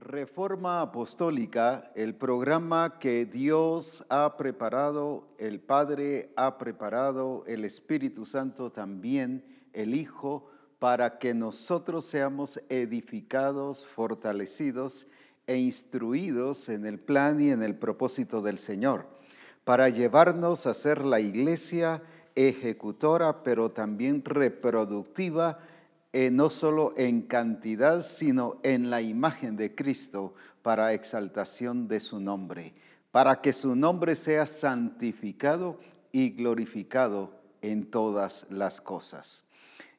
Reforma Apostólica, el programa que Dios ha preparado, el Padre ha preparado, el Espíritu Santo también, el Hijo, para que nosotros seamos edificados, fortalecidos e instruidos en el plan y en el propósito del Señor, para llevarnos a ser la iglesia ejecutora, pero también reproductiva eh, no solo en cantidad, sino en la imagen de Cristo para exaltación de su nombre, para que su nombre sea santificado y glorificado en todas las cosas.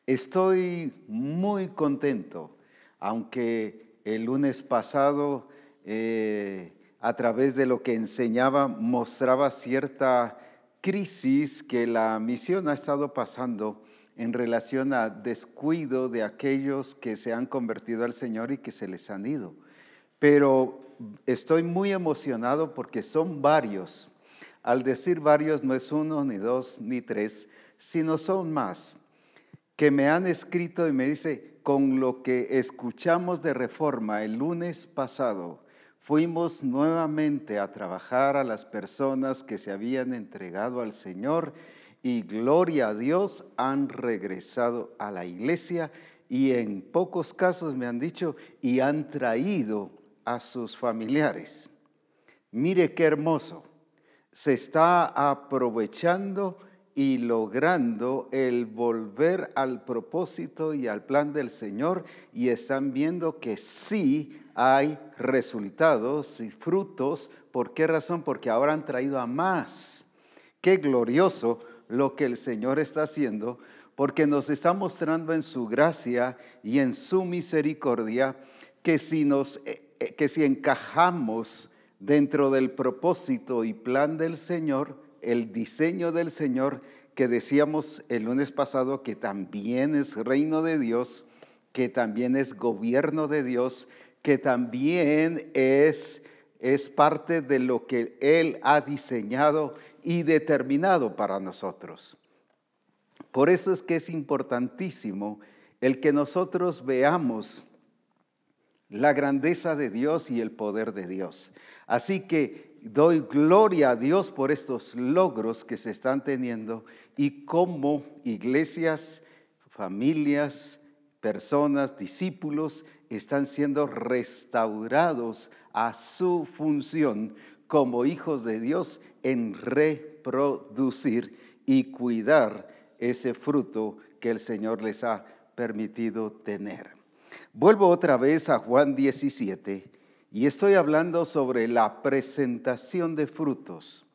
Estoy muy contento, aunque el lunes pasado, eh, a través de lo que enseñaba, mostraba cierta crisis que la misión ha estado pasando en relación a descuido de aquellos que se han convertido al Señor y que se les han ido. Pero estoy muy emocionado porque son varios. Al decir varios no es uno, ni dos, ni tres, sino son más, que me han escrito y me dice, con lo que escuchamos de reforma el lunes pasado, fuimos nuevamente a trabajar a las personas que se habían entregado al Señor y gloria a Dios han regresado a la iglesia y en pocos casos me han dicho y han traído a sus familiares. Mire qué hermoso. Se está aprovechando y logrando el volver al propósito y al plan del Señor y están viendo que sí hay resultados y frutos. ¿Por qué razón? Porque ahora han traído a más. Qué glorioso lo que el Señor está haciendo, porque nos está mostrando en su gracia y en su misericordia que si nos eh, eh, que si encajamos dentro del propósito y plan del Señor, el diseño del Señor que decíamos el lunes pasado que también es reino de Dios, que también es gobierno de Dios, que también es es parte de lo que él ha diseñado y determinado para nosotros. Por eso es que es importantísimo el que nosotros veamos la grandeza de Dios y el poder de Dios. Así que doy gloria a Dios por estos logros que se están teniendo y cómo iglesias, familias, personas, discípulos están siendo restaurados a su función como hijos de Dios en reproducir y cuidar ese fruto que el Señor les ha permitido tener. Vuelvo otra vez a Juan 17 y estoy hablando sobre la presentación de frutos.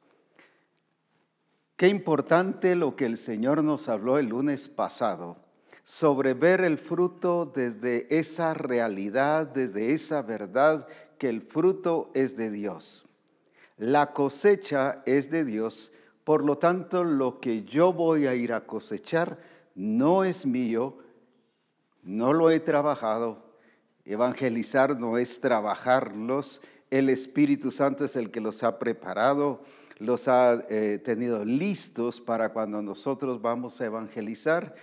Qué importante lo que el Señor nos habló el lunes pasado sobre ver el fruto desde esa realidad, desde esa verdad que el fruto es de Dios. La cosecha es de Dios, por lo tanto lo que yo voy a ir a cosechar no es mío, no lo he trabajado. Evangelizar no es trabajarlos, el Espíritu Santo es el que los ha preparado, los ha eh, tenido listos para cuando nosotros vamos a evangelizar,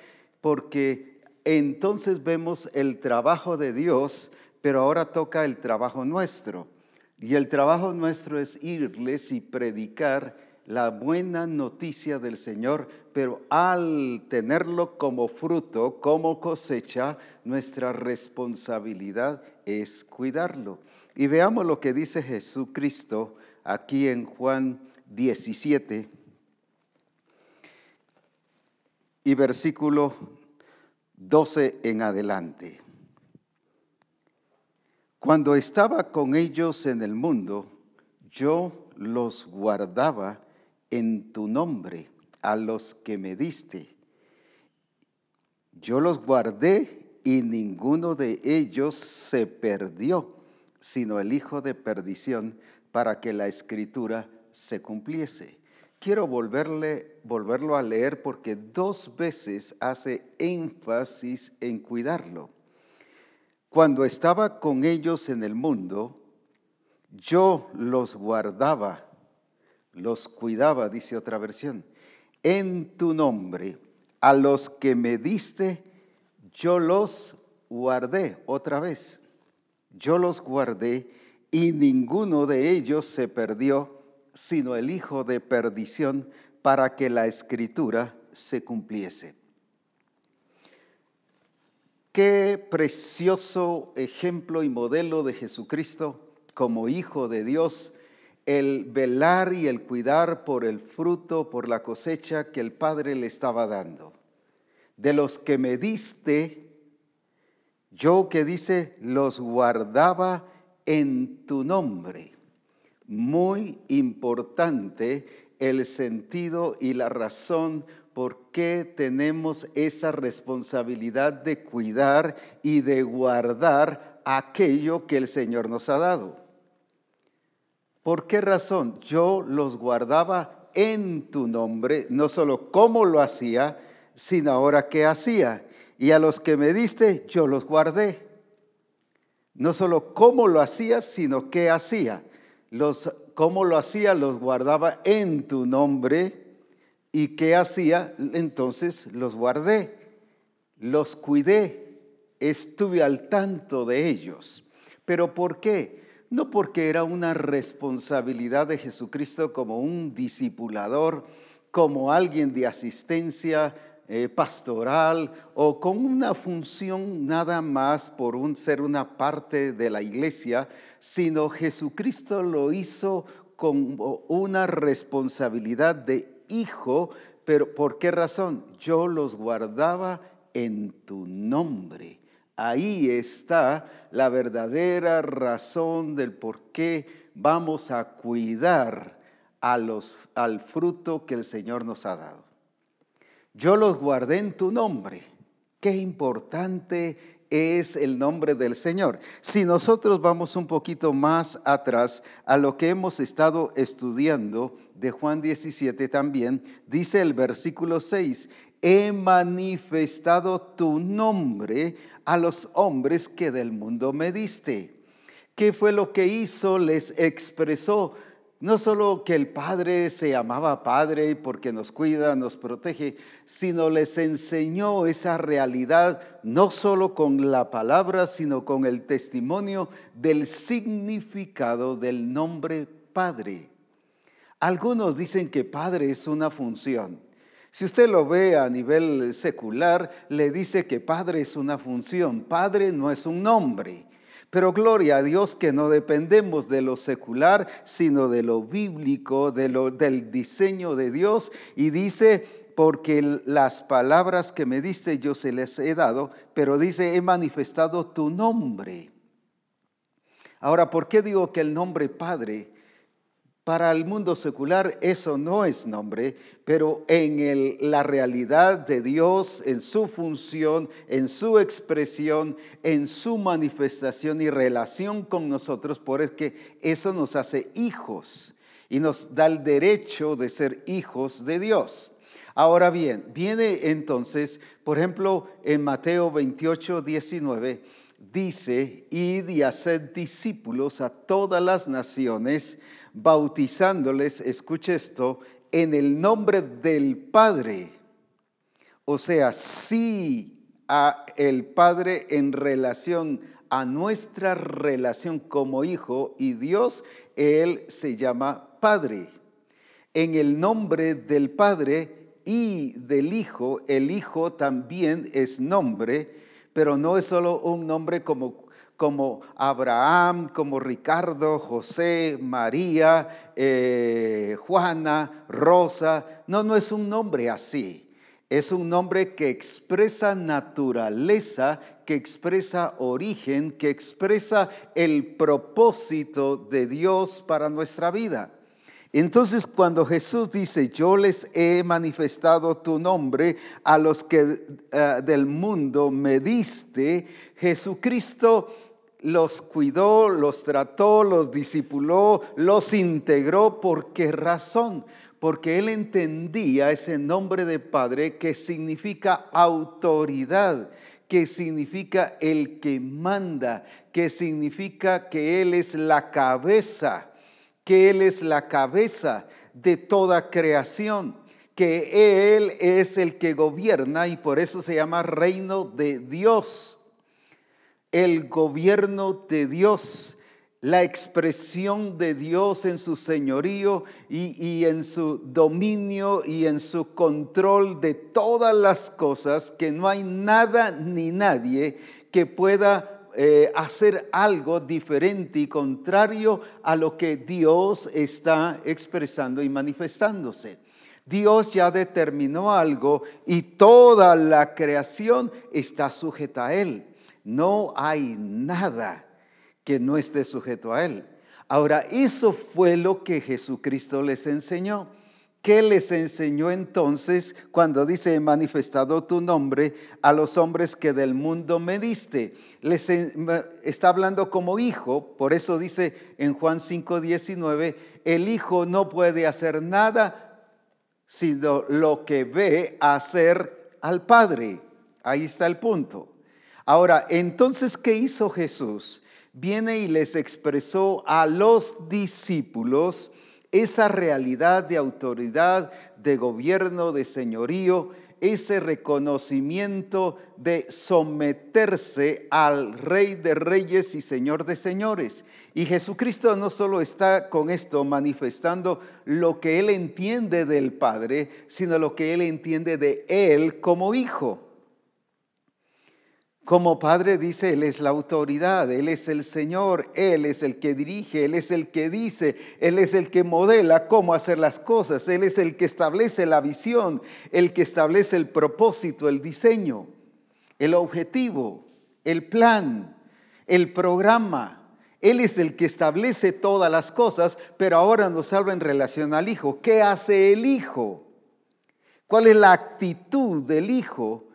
porque entonces vemos el trabajo de Dios, pero ahora toca el trabajo nuestro. Y el trabajo nuestro es irles y predicar la buena noticia del Señor, pero al tenerlo como fruto, como cosecha, nuestra responsabilidad es cuidarlo. Y veamos lo que dice Jesucristo aquí en Juan 17 y versículo 12 en adelante. Cuando estaba con ellos en el mundo, yo los guardaba en tu nombre a los que me diste. Yo los guardé y ninguno de ellos se perdió, sino el hijo de perdición, para que la escritura se cumpliese. Quiero volverle, volverlo a leer porque dos veces hace énfasis en cuidarlo. Cuando estaba con ellos en el mundo, yo los guardaba, los cuidaba, dice otra versión, en tu nombre. A los que me diste, yo los guardé otra vez. yo los guardé y ninguno de ellos se perdió, sino el hijo de perdición, para que la escritura se cumpliese. Qué precioso ejemplo y modelo de Jesucristo como Hijo de Dios, el velar y el cuidar por el fruto, por la cosecha que el Padre le estaba dando. De los que me diste, yo que dice, los guardaba en tu nombre. Muy importante el sentido y la razón por qué tenemos esa responsabilidad de cuidar y de guardar aquello que el Señor nos ha dado. ¿Por qué razón? Yo los guardaba en tu nombre, no solo cómo lo hacía, sino ahora qué hacía. Y a los que me diste, yo los guardé. No solo cómo lo hacía, sino qué hacía. Los, cómo lo hacía, los guardaba en tu nombre. ¿Y qué hacía? Entonces los guardé, los cuidé, estuve al tanto de ellos. ¿Pero por qué? No porque era una responsabilidad de Jesucristo como un discipulador, como alguien de asistencia eh, pastoral o con una función nada más por un, ser una parte de la iglesia, sino Jesucristo lo hizo con una responsabilidad de hijo, pero ¿por qué razón? Yo los guardaba en tu nombre. Ahí está la verdadera razón del por qué vamos a cuidar al fruto que el Señor nos ha dado. Yo los guardé en tu nombre. Qué importante es el nombre del Señor. Si nosotros vamos un poquito más atrás a lo que hemos estado estudiando de Juan 17 también, dice el versículo 6, he manifestado tu nombre a los hombres que del mundo me diste. ¿Qué fue lo que hizo? Les expresó no solo que el Padre se llamaba Padre porque nos cuida, nos protege, sino les enseñó esa realidad no solo con la palabra, sino con el testimonio del significado del nombre Padre. Algunos dicen que Padre es una función. Si usted lo ve a nivel secular, le dice que Padre es una función. Padre no es un nombre. Pero gloria a Dios que no dependemos de lo secular, sino de lo bíblico, de lo, del diseño de Dios. Y dice, porque las palabras que me diste yo se les he dado, pero dice, he manifestado tu nombre. Ahora, ¿por qué digo que el nombre Padre? Para el mundo secular eso no es nombre, pero en la realidad de Dios, en su función, en su expresión, en su manifestación y relación con nosotros, por es que eso nos hace hijos y nos da el derecho de ser hijos de Dios. Ahora bien, viene entonces, por ejemplo, en Mateo 28, 19, dice, id y haced discípulos a todas las naciones, bautizándoles, escuche esto, en el nombre del Padre. O sea, sí a el Padre en relación a nuestra relación como hijo y Dios, Él se llama Padre. En el nombre del Padre y del Hijo, el Hijo también es nombre, pero no es solo un nombre como como Abraham, como Ricardo, José, María, eh, Juana, Rosa. No, no es un nombre así. Es un nombre que expresa naturaleza, que expresa origen, que expresa el propósito de Dios para nuestra vida. Entonces cuando Jesús dice, yo les he manifestado tu nombre a los que eh, del mundo me diste, Jesucristo los cuidó, los trató, los discipuló, los integró. ¿Por qué razón? Porque él entendía ese nombre de Padre que significa autoridad, que significa el que manda, que significa que Él es la cabeza, que Él es la cabeza de toda creación, que Él es el que gobierna y por eso se llama reino de Dios. el gobierno de Dios, la expresión de Dios en su señorío y, en su dominio y en su control de todas las cosas, que no hay nada ni nadie que pueda eh, hacer algo diferente y contrario a lo que Dios está expresando y manifestándose. Dios ya determinó algo y toda la creación está sujeta a Él. No hay nada que no esté sujeto a Él. Ahora, eso fue lo que Jesucristo les enseñó. ¿Qué les enseñó entonces cuando dice, he manifestado tu nombre a los hombres que del mundo me diste? Les está hablando como hijo, por eso dice en Juan 5:19, el hijo no puede hacer nada sino lo que ve hacer al Padre. Ahí está el punto. Ahora, entonces, ¿qué hizo Jesús? Viene y les expresó a los discípulos esa realidad de autoridad, de gobierno, de señorío, ese reconocimiento de someterse al Rey de Reyes y Señor de Señores. Y Jesucristo no solo está con esto manifestando lo que Él entiende del Padre, sino lo que Él entiende de Él como Hijo. Como padre dice, Él es la autoridad, Él es el Señor, Él es el que dirige, Él es el que dice, Él es el que modela cómo hacer las cosas, Él es el que establece la visión, el que establece el propósito, el diseño, el objetivo, el plan, el programa. Él es el que establece todas las cosas, pero ahora nos habla en relación al Hijo. ¿Qué hace el Hijo? ¿Cuál es la actitud del Hijo?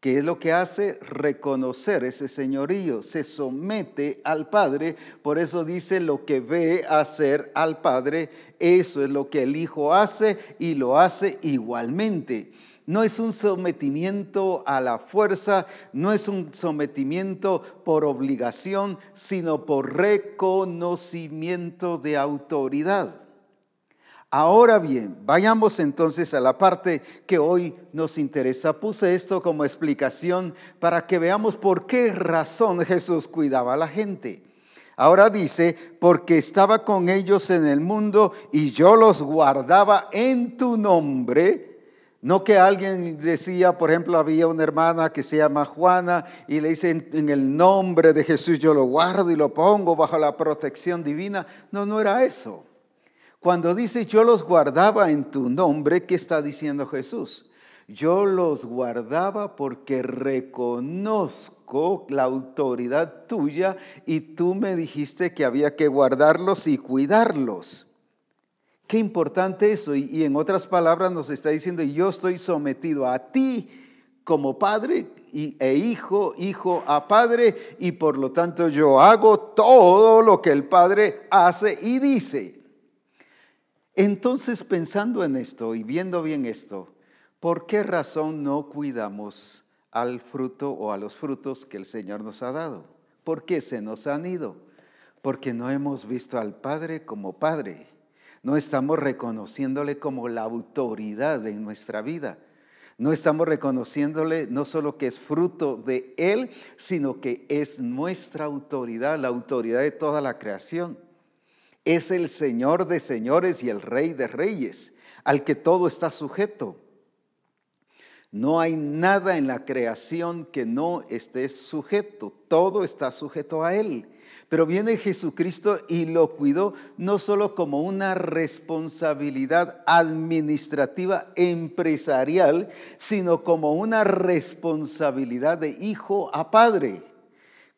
¿Qué es lo que hace? Reconocer ese señorío, se somete al Padre, por eso dice lo que ve hacer al Padre, eso es lo que el Hijo hace y lo hace igualmente. No es un sometimiento a la fuerza, no es un sometimiento por obligación, sino por reconocimiento de autoridad. Ahora bien, vayamos entonces a la parte que hoy nos interesa. Puse esto como explicación para que veamos por qué razón Jesús cuidaba a la gente. Ahora dice, porque estaba con ellos en el mundo y yo los guardaba en tu nombre. No que alguien decía, por ejemplo, había una hermana que se llama Juana y le dice, en el nombre de Jesús yo lo guardo y lo pongo bajo la protección divina. No, no era eso. Cuando dice yo los guardaba en tu nombre, ¿qué está diciendo Jesús? Yo los guardaba porque reconozco la autoridad tuya y tú me dijiste que había que guardarlos y cuidarlos. Qué importante eso. Y, en otras palabras nos está diciendo, yo estoy sometido a ti como padre e hijo, hijo a padre, y por lo tanto yo hago todo lo que el padre hace y dice. Entonces, pensando en esto y viendo bien esto, ¿por qué razón no cuidamos al fruto o a los frutos que el Señor nos ha dado? ¿Por qué se nos han ido? Porque no hemos visto al Padre como Padre. No estamos reconociéndole como la autoridad en nuestra vida. No estamos reconociéndole no solo que es fruto de Él, sino que es nuestra autoridad, la autoridad de toda la creación es el Señor de señores y el Rey de reyes, al que todo está sujeto. No hay nada en la creación que no esté sujeto, todo está sujeto a Él. Pero viene Jesucristo y lo cuidó no solo como una responsabilidad administrativa empresarial, sino como una responsabilidad de hijo a padre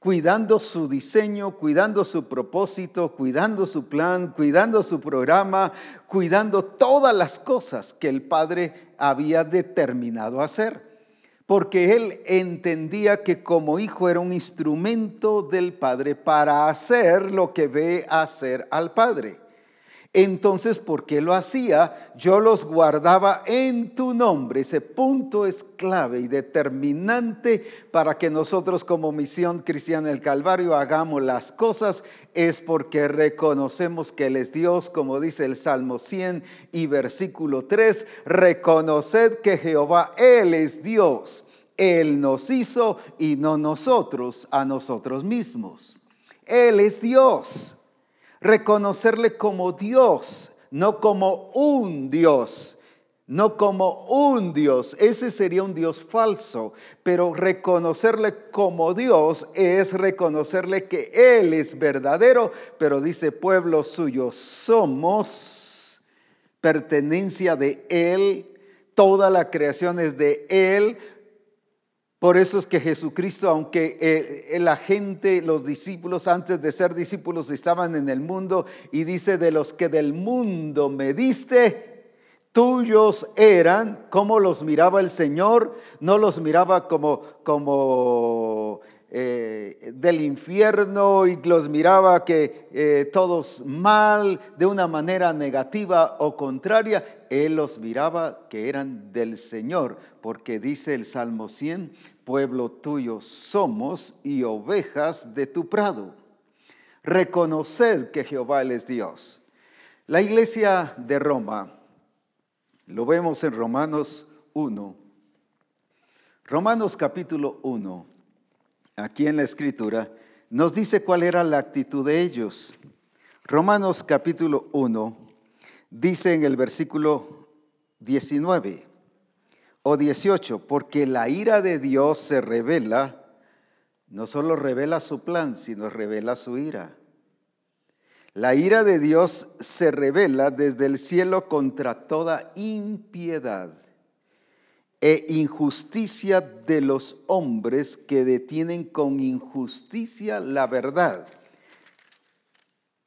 cuidando su diseño, cuidando su propósito, cuidando su plan, cuidando su programa, cuidando todas las cosas que el Padre había determinado hacer. Porque él entendía que como hijo era un instrumento del Padre para hacer lo que ve hacer al Padre. Entonces, ¿por qué lo hacía? Yo los guardaba en tu nombre. Ese punto es clave y determinante para que nosotros como misión cristiana del Calvario hagamos las cosas. Es porque reconocemos que Él es Dios, como dice el Salmo 100 y versículo 3. Reconoced que Jehová, Él es Dios Él nos hizo y no nosotros a nosotros mismos. Él es Dios. Reconocerle como Dios, no como un Dios no como un Dios. Ese sería un Dios falso, pero reconocerle como Dios es reconocerle que Él es verdadero, pero dice pueblo suyo, somos pertenencia de Él, toda la creación es de Él. Por eso es que Jesucristo, aunque eh, la gente, los discípulos antes de ser discípulos estaban en el mundo y dice de los que del mundo me diste, tuyos eran, como los miraba el Señor, no los miraba como, como eh, del infierno y los miraba que eh, todos mal, de una manera negativa o contraria, Él los miraba que eran del Señor, porque dice el Salmo 100, pueblo tuyo somos y ovejas de tu prado. Reconoced que Jehová es Dios. La iglesia de Roma, lo vemos en Romanos 1. Romanos capítulo 1, aquí en la escritura, nos dice cuál era la actitud de ellos. Romanos capítulo 1 dice en el versículo 19 o 18, porque la ira de Dios se revela, no solo revela su plan, sino revela su ira. La ira de Dios se revela desde el cielo contra toda impiedad e injusticia de los hombres que detienen con injusticia la verdad.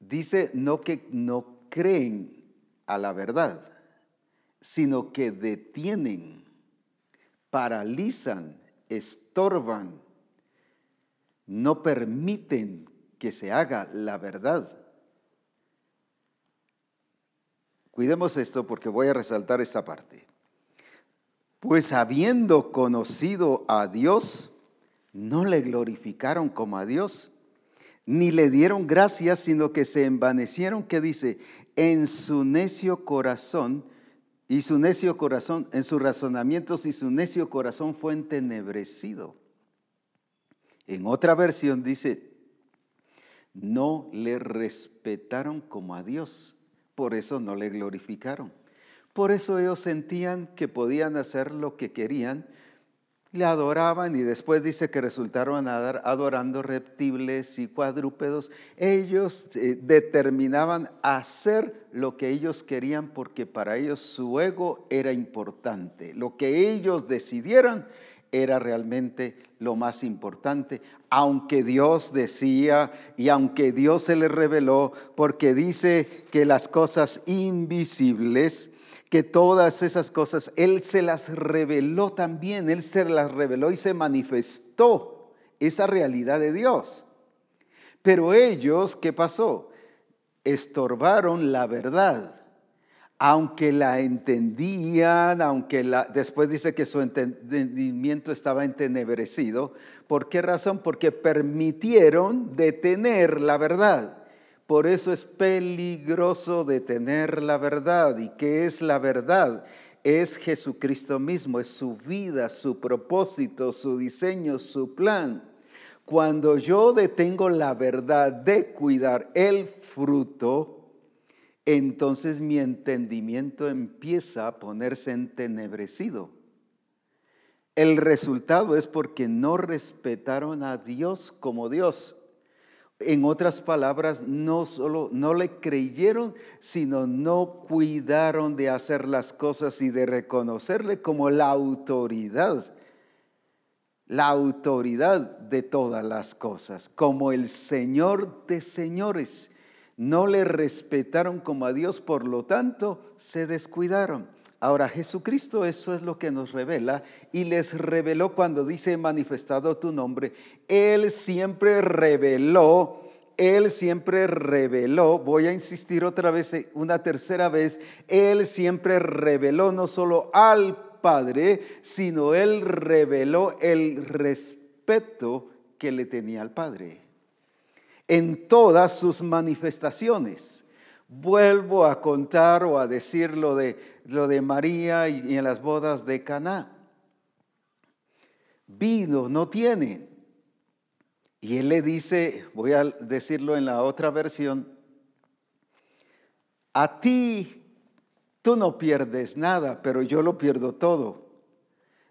Dice no que no creen a la verdad, sino que detienen, paralizan, estorban, no permiten que se haga la verdad. Cuidemos esto porque voy a resaltar esta parte. Pues habiendo conocido a Dios, no le glorificaron como a Dios, ni le dieron gracias, sino que se envanecieron, que dice, en su necio corazón, y su necio corazón, en sus razonamientos y su necio corazón fue entenebrecido. En otra versión dice, no le respetaron como a Dios por eso no le glorificaron. Por eso ellos sentían que podían hacer lo que querían, le adoraban y después dice que resultaron adorando reptiles y cuadrúpedos. Ellos eh, determinaban hacer lo que ellos querían porque para ellos su ego era importante. Lo que ellos decidieran era realmente lo más importante, aunque Dios decía y aunque Dios se le reveló, porque dice que las cosas invisibles, que todas esas cosas, Él se las reveló también, Él se las reveló y se manifestó esa realidad de Dios. Pero ellos, ¿qué pasó? Estorbaron la verdad aunque la entendían, aunque la, después dice que su entendimiento estaba entenebrecido. ¿Por qué razón? Porque permitieron detener la verdad. Por eso es peligroso detener la verdad. ¿Y qué es la verdad? Es Jesucristo mismo, es su vida, su propósito, su diseño, su plan. Cuando yo detengo la verdad de cuidar el fruto, entonces mi entendimiento empieza a ponerse entenebrecido. El resultado es porque no respetaron a Dios como Dios. En otras palabras, no solo no le creyeron, sino no cuidaron de hacer las cosas y de reconocerle como la autoridad, la autoridad de todas las cosas, como el Señor de señores no le respetaron como a Dios, por lo tanto se descuidaron. Ahora Jesucristo eso es lo que nos revela y les reveló cuando dice manifestado tu nombre. Él siempre reveló, Él siempre reveló, voy a insistir otra vez, eh, una tercera vez, Él siempre reveló no solo al Padre, sino Él reveló el respeto que le tenía al Padre en todas sus manifestaciones. Vuelvo a contar o a decir lo de, lo de María y en las bodas de Caná. vino no tienen. Y él le dice, voy a decirlo en la otra versión, a ti tú no pierdes nada, pero yo lo pierdo todo.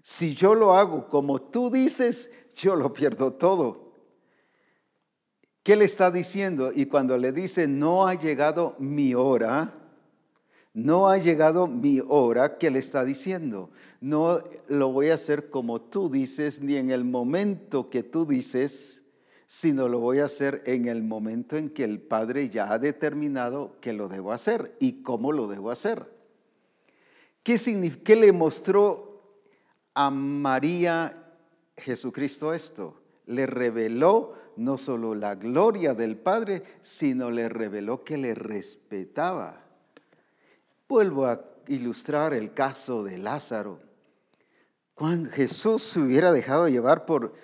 Si yo lo hago como tú dices, yo lo pierdo todo. ¿Qué le está diciendo? Y cuando le dice, no ha llegado mi hora, no ha llegado mi hora, ¿qué le está diciendo? No lo voy a hacer como tú dices, ni en el momento que tú dices, sino lo voy a hacer en el momento en que el Padre ya ha determinado que lo debo hacer y cómo lo debo hacer. ¿Qué, qué le mostró a María Jesucristo esto? Le reveló no solo la gloria del Padre, sino le reveló que le respetaba. Vuelvo a ilustrar el caso de Lázaro. Cuando Jesús se hubiera dejado llevar por,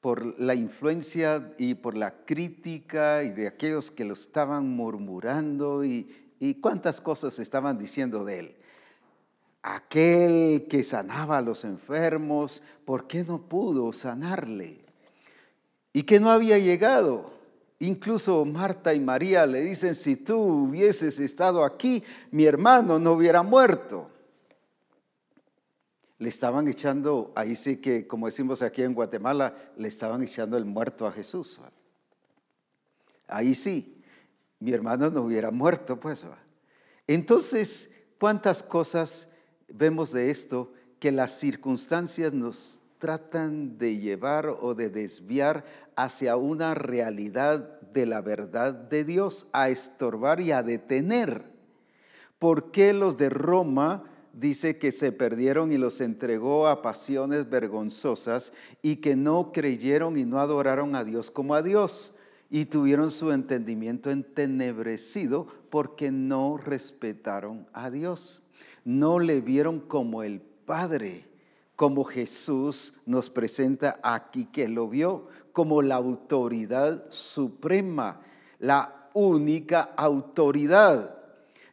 por la influencia y por la crítica y de aquellos que lo estaban murmurando y, y cuántas cosas estaban diciendo de él. Aquel que sanaba a los enfermos, ¿por qué no pudo sanarle? Y que no había llegado. Incluso Marta y María le dicen, si tú hubieses estado aquí, mi hermano no hubiera muerto. Le estaban echando, ahí sí que, como decimos aquí en Guatemala, le estaban echando el muerto a Jesús. Ahí sí, mi hermano no hubiera muerto, pues. Entonces, ¿cuántas cosas vemos de esto que las circunstancias nos tratan de llevar o de desviar hacia una realidad de la verdad de Dios, a estorbar y a detener. ¿Por qué los de Roma dice que se perdieron y los entregó a pasiones vergonzosas y que no creyeron y no adoraron a Dios como a Dios? Y tuvieron su entendimiento entenebrecido porque no respetaron a Dios. No le vieron como el Padre como Jesús nos presenta aquí que lo vio, como la autoridad suprema, la única autoridad.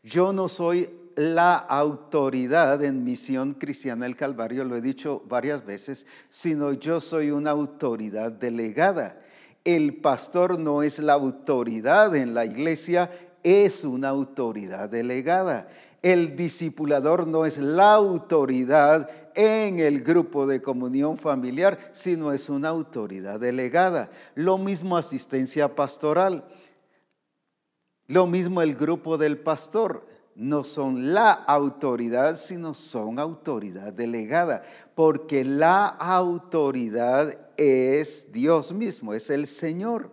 Yo no soy la autoridad en misión cristiana del Calvario, lo he dicho varias veces, sino yo soy una autoridad delegada. El pastor no es la autoridad en la iglesia, es una autoridad delegada. El discipulador no es la autoridad en el grupo de comunión familiar, sino es una autoridad delegada. Lo mismo asistencia pastoral. Lo mismo el grupo del pastor. No son la autoridad, sino son autoridad delegada, porque la autoridad es Dios mismo, es el Señor.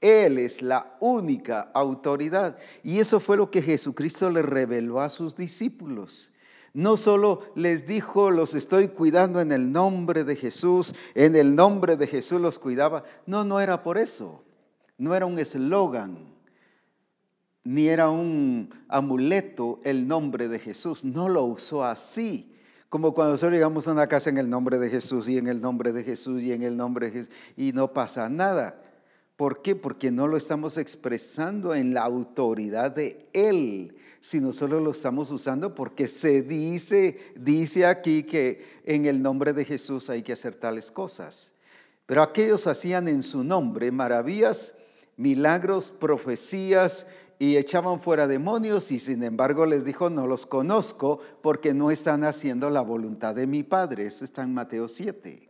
Él es la única autoridad. Y eso fue lo que Jesucristo le reveló a sus discípulos. No solo les dijo, los estoy cuidando en el nombre de Jesús, en el nombre de Jesús los cuidaba. No, no era por eso. No era un eslogan, ni era un amuleto el nombre de Jesús. No lo usó así. Como cuando nosotros llegamos a una casa en el nombre de Jesús y en el nombre de Jesús y en el nombre de Jesús y no pasa nada. ¿Por qué? Porque no lo estamos expresando en la autoridad de Él, sino solo lo estamos usando porque se dice, dice aquí que en el nombre de Jesús hay que hacer tales cosas. Pero aquellos hacían en su nombre maravillas, milagros, profecías y echaban fuera demonios y sin embargo les dijo, no los conozco porque no están haciendo la voluntad de mi Padre. Eso está en Mateo 7.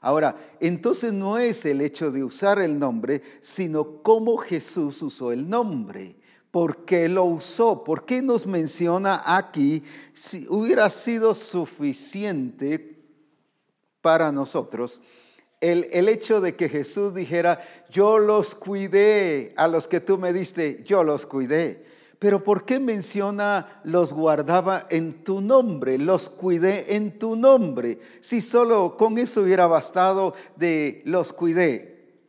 Ahora, entonces no es el hecho de usar el nombre, sino cómo Jesús usó el nombre. ¿Por qué lo usó? ¿Por qué nos menciona aquí? Si hubiera sido suficiente para nosotros el, el, hecho de que Jesús dijera, yo los cuidé, a los que tú me diste, yo los cuidé. Pero ¿por qué menciona los guardaba en tu nombre, los cuidé en tu nombre? Si solo con eso hubiera bastado de los cuidé.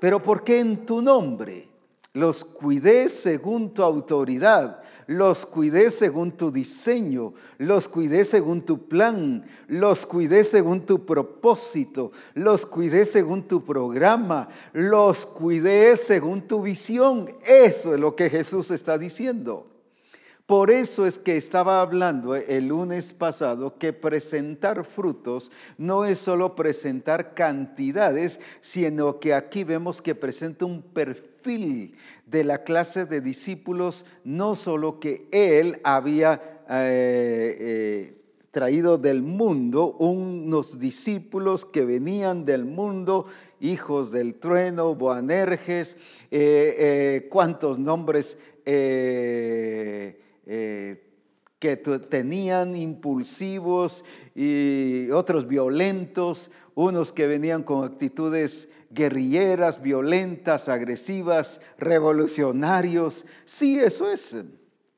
Pero ¿por qué en tu nombre? Los cuidé según tu autoridad los cuidé según tu diseño, los cuidé según tu plan, los cuidé según tu propósito, los cuidé según tu programa, los cuidé según tu visión. Eso es lo que Jesús está diciendo. Por eso es que estaba hablando el lunes pasado que presentar frutos no es solo presentar cantidades, sino que aquí vemos que presenta un perfil de la clase de discípulos, no solo que él había eh, eh, traído del mundo, unos discípulos que venían del mundo, hijos del trueno, Boanerges, eh, cuántos nombres que tenían impulsivos y otros violentos, unos que venían con actitudes guerrilleras, violentas, agresivas, revolucionarios. Sí, eso es.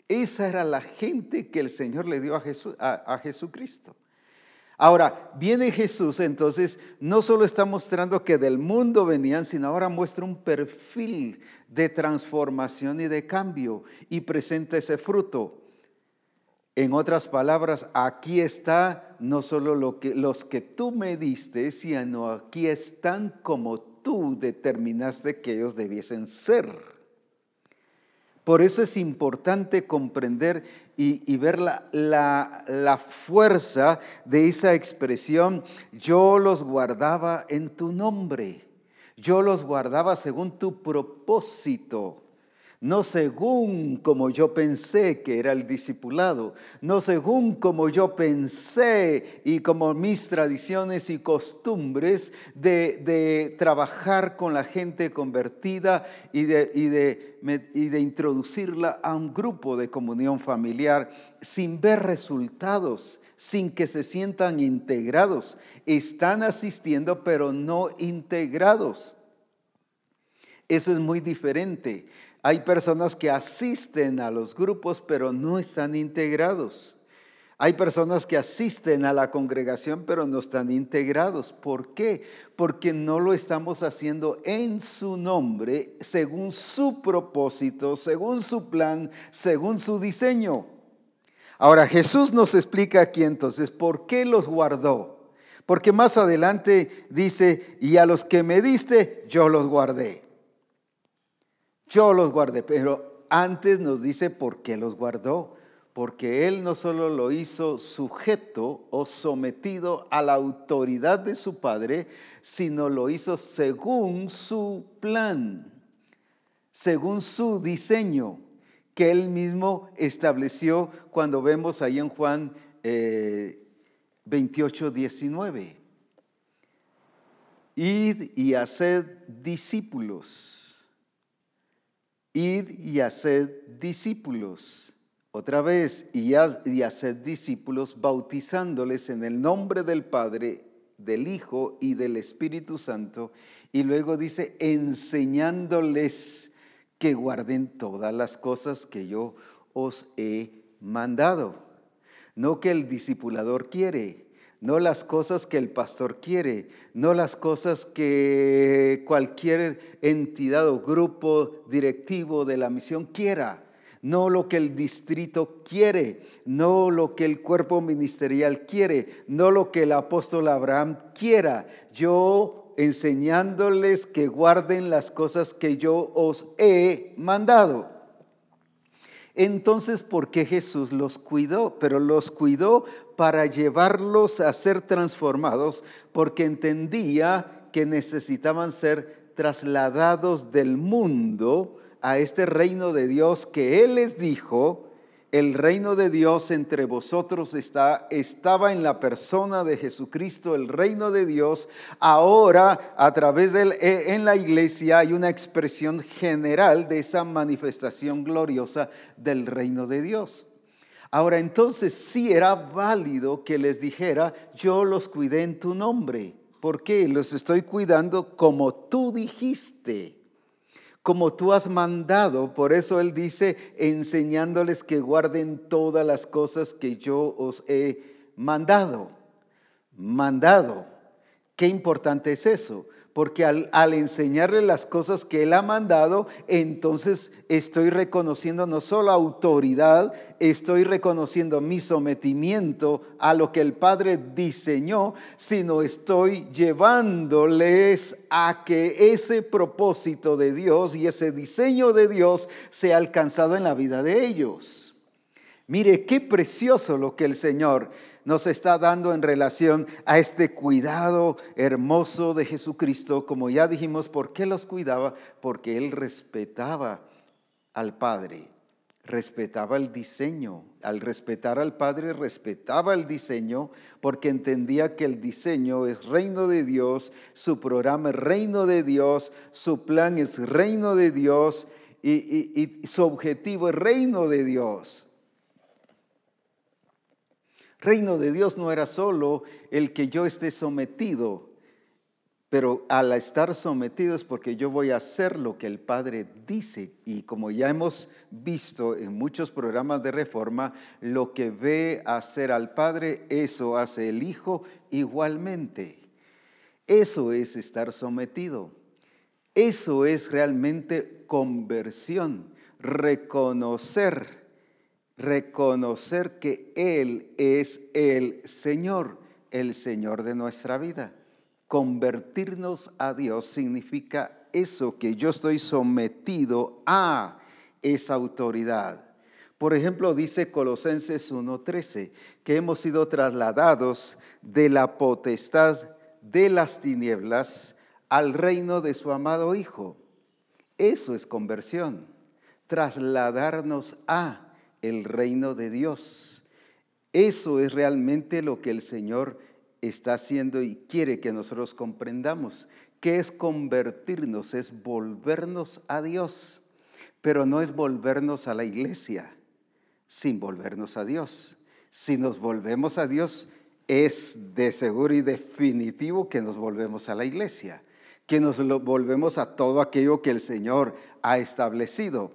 Esa era la gente que el Señor le dio a, Jesús, a, Jesucristo. Ahora, viene Jesús, entonces no solo está mostrando que del mundo venían, sino ahora muestra un perfil de transformación y de cambio y presenta ese fruto. En otras palabras, aquí está no solo los que tú me diste, sino aquí están como tú determinaste que ellos debiesen ser. Por eso es importante comprender y, ver la, la, fuerza de esa expresión, yo los guardaba en tu nombre, yo los guardaba según tu propósito no según como yo pensé que era el discipulado, no según como yo pensé y como mis tradiciones y costumbres de, trabajar con la gente convertida y de, y, de, introducirla a un grupo de comunión familiar sin ver resultados, sin que se sientan integrados. Están asistiendo pero no integrados. Eso es muy diferente. Hay personas que asisten a los grupos pero no están integrados. Hay personas que asisten a la congregación pero no están integrados. ¿Por qué? Porque no lo estamos haciendo en su nombre, según su propósito, según su plan, según su diseño. Ahora Jesús nos explica aquí entonces por qué los guardó. Porque más adelante dice, y a los que me diste, yo los guardé. Yo los guardé, pero antes nos dice por qué los guardó. Porque Él no solo lo hizo sujeto o sometido a la autoridad de su Padre, sino lo hizo según su plan, según su diseño que Él mismo estableció cuando vemos ahí en Juan 28, eh, 19. Id y haced discípulos Id y haced discípulos. Otra vez, y, haced discípulos bautizándoles en el nombre del Padre, del Hijo y del Espíritu Santo. Y luego dice, enseñándoles que guarden todas las cosas que yo os he mandado. No que el discipulador quiere, no las cosas que el pastor quiere, no las cosas que cualquier entidad o grupo directivo de la misión quiera, no lo que el distrito quiere, no lo que el cuerpo ministerial quiere, no lo que el apóstol Abraham quiera. Yo enseñándoles que guarden las cosas que yo os he mandado. Entonces, ¿por qué Jesús los cuidó? Pero los cuidó para llevarlos a ser transformados, porque entendía que necesitaban ser trasladados del mundo a este reino de Dios que Él les dijo el reino de Dios entre vosotros está, estaba en la persona de Jesucristo, el reino de Dios. Ahora, a través de e, en la iglesia hay una expresión general de esa manifestación gloriosa del reino de Dios. Ahora, entonces sí era válido que les dijera, yo los cuidé en tu nombre. ¿Por qué? Los estoy cuidando como tú dijiste como tú has mandado. Por eso Él dice, enseñándoles que guarden todas las cosas que yo os he mandado. Mandado. Qué importante es eso porque al, enseñarle las cosas que Él ha mandado, entonces estoy reconociendo no solo autoridad, estoy reconociendo mi sometimiento a lo que el Padre diseñó, sino estoy llevándoles a que ese propósito de Dios y ese diseño de Dios sea alcanzado en la vida de ellos. Mire, qué precioso lo que el Señor nos está dando en relación a este cuidado hermoso de Jesucristo. Como ya dijimos, ¿por qué los cuidaba? Porque Él respetaba al Padre, respetaba el diseño. Al respetar al Padre, respetaba el diseño porque entendía que el diseño es reino de Dios, su programa es reino de Dios, su plan es reino de Dios y, su objetivo es reino de Dios. Reino de Dios no era solo el que yo esté sometido, pero al estar sometido es porque yo voy a hacer lo que el Padre dice. Y como ya hemos visto en muchos programas de reforma, lo que ve hacer al Padre, eso hace el Hijo igualmente. Eso es estar sometido. Eso es realmente conversión, reconocer reconocer que Él es el Señor, el Señor de nuestra vida. Convertirnos a Dios significa eso, que yo estoy sometido a esa autoridad. Por ejemplo, dice Colosenses 1:13, que hemos sido trasladados de la potestad de las tinieblas al reino de su amado Hijo. Eso es conversión, trasladarnos a el reino de Dios. Eso es realmente lo que el Señor está haciendo y quiere que nosotros comprendamos, que es convertirnos, es volvernos a Dios, pero no es volvernos a la iglesia sin volvernos a Dios. Si nos volvemos a Dios, es de seguro y definitivo que nos volvemos a la iglesia, que nos volvemos a todo aquello que el Señor ha establecido.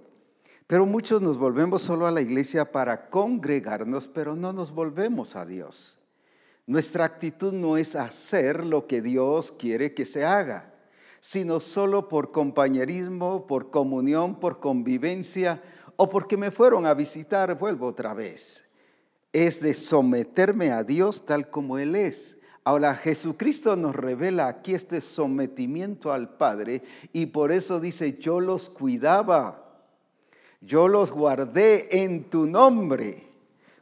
Pero muchos nos volvemos solo a la iglesia para congregarnos, pero no nos volvemos a Dios. Nuestra actitud no es hacer lo que Dios quiere que se haga, sino solo por compañerismo, por comunión, por convivencia o porque me fueron a visitar, vuelvo otra vez. Es de someterme a Dios tal como Él es. Ahora Jesucristo nos revela aquí este sometimiento al Padre y por eso dice, yo los cuidaba yo los guardé en tu nombre.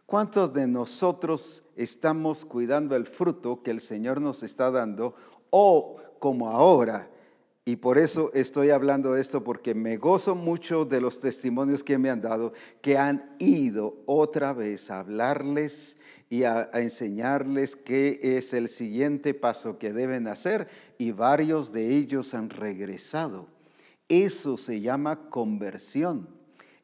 ¿Cuántos de nosotros estamos cuidando el fruto que el Señor nos está dando o como ahora? Y por eso estoy hablando de esto, porque me gozo mucho de los testimonios que me han dado, que han ido otra vez a hablarles y a, enseñarles qué es el siguiente paso que deben hacer, y varios de ellos han regresado. Eso se llama conversión.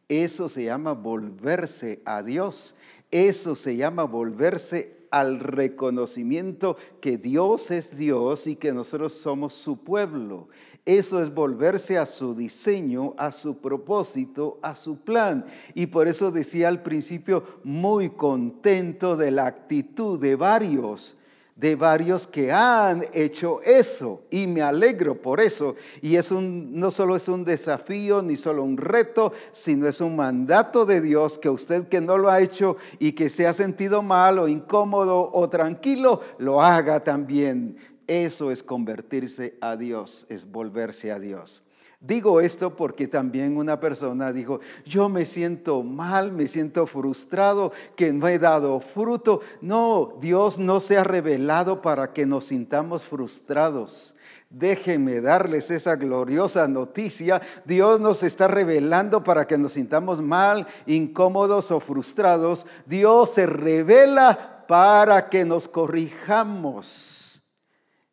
Eso se llama volverse a Dios. Eso se llama volverse al reconocimiento que Dios es Dios y que nosotros somos su pueblo. Eso es volverse a su diseño, a su propósito, a su plan. Y por eso decía al principio, muy contento de la actitud de varios de varios que han hecho eso y me alegro por eso. Y no solo es un desafío ni solo un reto, sino es un mandato de Dios que usted que no lo ha hecho y que se ha sentido mal o incómodo o tranquilo, lo haga también. Eso es convertirse a Dios, es volverse a Dios. Digo esto porque también una persona dijo, yo me siento mal, me siento frustrado, que no he dado fruto. No, Dios no se ha revelado para que nos sintamos frustrados. Déjenme darles esa gloriosa noticia. Dios nos está revelando para que nos sintamos mal, incómodos o frustrados. Dios se revela para que nos corrijamos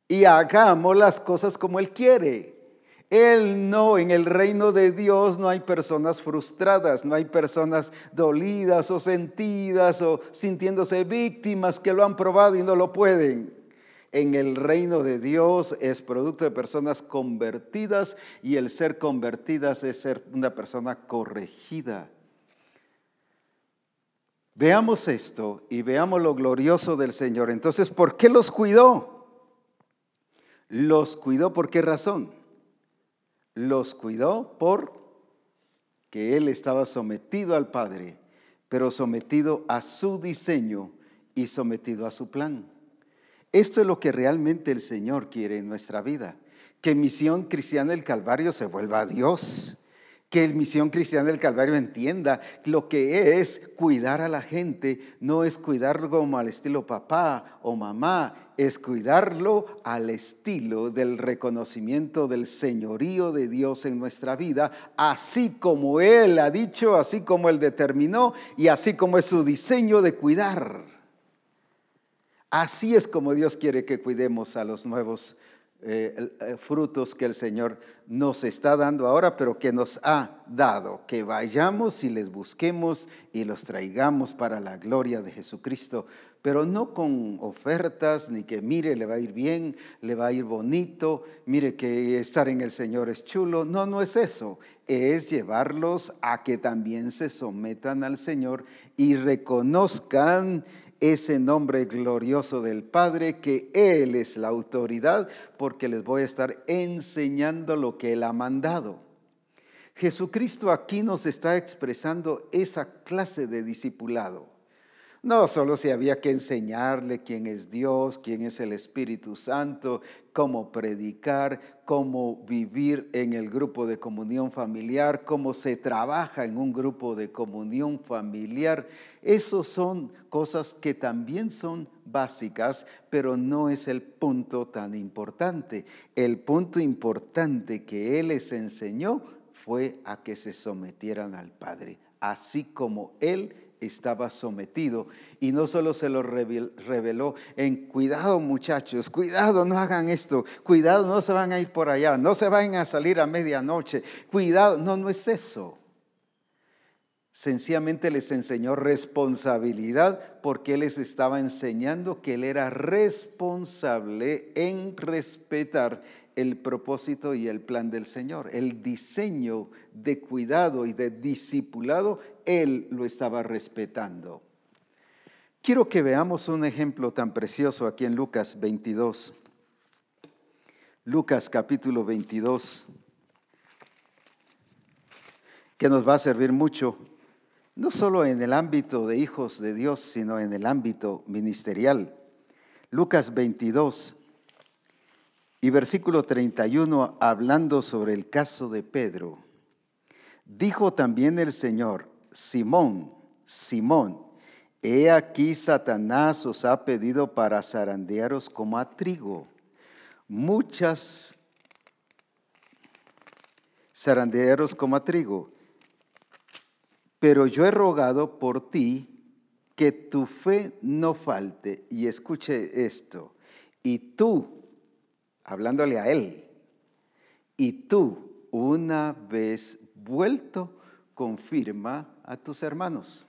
y hagamos las cosas como Él quiere. Él no, en el reino de Dios no hay personas frustradas, no hay personas dolidas o sentidas o sintiéndose víctimas que lo han probado y no lo pueden. En el reino de Dios es producto de personas convertidas y el ser convertidas es ser una persona corregida. Veamos esto y veamos lo glorioso del Señor. Entonces, ¿por qué los cuidó? Los cuidó por qué razón? Los cuidó por que él estaba sometido al Padre, pero sometido a su diseño y sometido a su plan. Esto es lo que realmente el Señor quiere en nuestra vida, que Misión Cristiana del Calvario se vuelva a Dios, que el Misión Cristiana del Calvario entienda lo que es cuidar a la gente, no es cuidarlo como al estilo papá o mamá, es cuidarlo al estilo del reconocimiento del señorío de Dios en nuestra vida, así como Él ha dicho, así como Él determinó y así como es su diseño de cuidar. Así es como Dios quiere que cuidemos a los nuevos eh, eh, frutos que el Señor nos está dando ahora, pero que nos ha dado, que vayamos y les busquemos y los traigamos para la gloria de Jesucristo, pero no con ofertas, ni que mire, le va a ir bien, le va a ir bonito, mire que estar en el Señor es chulo, no, no es eso, es llevarlos a que también se sometan al Señor y reconozcan ese nombre glorioso del Padre, que Él es la autoridad, porque les voy a estar enseñando lo que Él ha mandado. Jesucristo aquí nos está expresando esa clase de discipulado. No solo si había que enseñarle quién es Dios, quién es el Espíritu Santo, cómo predicar, cómo vivir en el grupo de comunión familiar, cómo se trabaja en un grupo de comunión familiar. Esos son cosas que también son básicas, pero no es el punto tan importante. El punto importante que Él les enseñó fue a que se sometieran al Padre, así como Él estaba sometido. Y no solo se lo reveló en cuidado muchachos, cuidado, no hagan esto, cuidado, no se van a ir por allá, no se vayan a salir a medianoche, cuidado, no, no es eso. Sencillamente les enseñó responsabilidad porque les estaba enseñando que Él era responsable en respetar el propósito y el plan del Señor. El diseño de cuidado y de discipulado, Él lo estaba respetando. Quiero que veamos un ejemplo tan precioso aquí en Lucas 22. Lucas capítulo 22, que nos va a servir mucho, no solo en el ámbito de hijos de Dios, sino en el ámbito ministerial. Lucas 22, y versículo 31, hablando sobre el caso de Pedro, dijo también el Señor, Simón, Simón, he aquí Satanás os ha pedido para zarandearos como a trigo. Muchas zarandearos como a trigo. Pero yo he rogado por ti que tu fe no falte. Y escuche esto. Y tú, hablándole a él. Y tú, una vez vuelto, confirma a tus hermanos.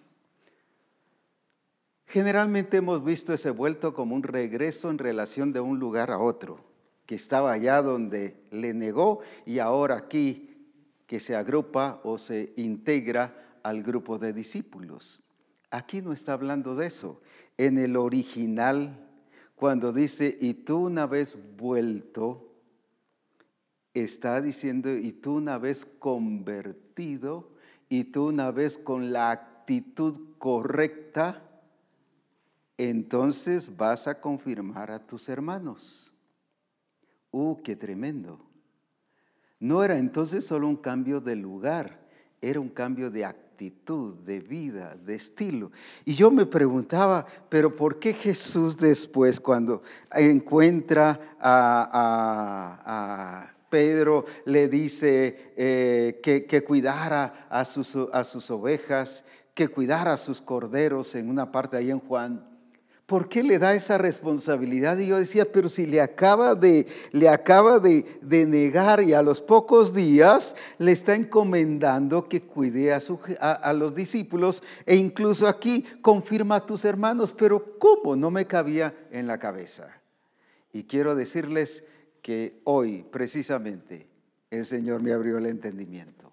Generalmente hemos visto ese vuelto como un regreso en relación de un lugar a otro, que estaba allá donde le negó y ahora aquí que se agrupa o se integra al grupo de discípulos. Aquí no está hablando de eso. En el original cuando dice, y tú una vez vuelto, está diciendo, y tú una vez convertido, y tú una vez con la actitud correcta, entonces vas a confirmar a tus hermanos. ¡Uh, qué tremendo! No era entonces solo un cambio de lugar, era un cambio de actitud de vida, de estilo. Y yo me preguntaba, pero ¿por qué Jesús después cuando encuentra a, Pedro, le dice eh, que, cuidara a sus, a sus ovejas, que cuidara a sus corderos en una parte ahí en Juan? ¿Por qué le da esa responsabilidad? Y yo decía, pero si le acaba de, le acaba de, negar y a los pocos días le está encomendando que cuide a, a, los discípulos e incluso aquí confirma a tus hermanos, pero ¿cómo? No me cabía en la cabeza. Y quiero decirles que hoy precisamente el Señor me abrió el entendimiento.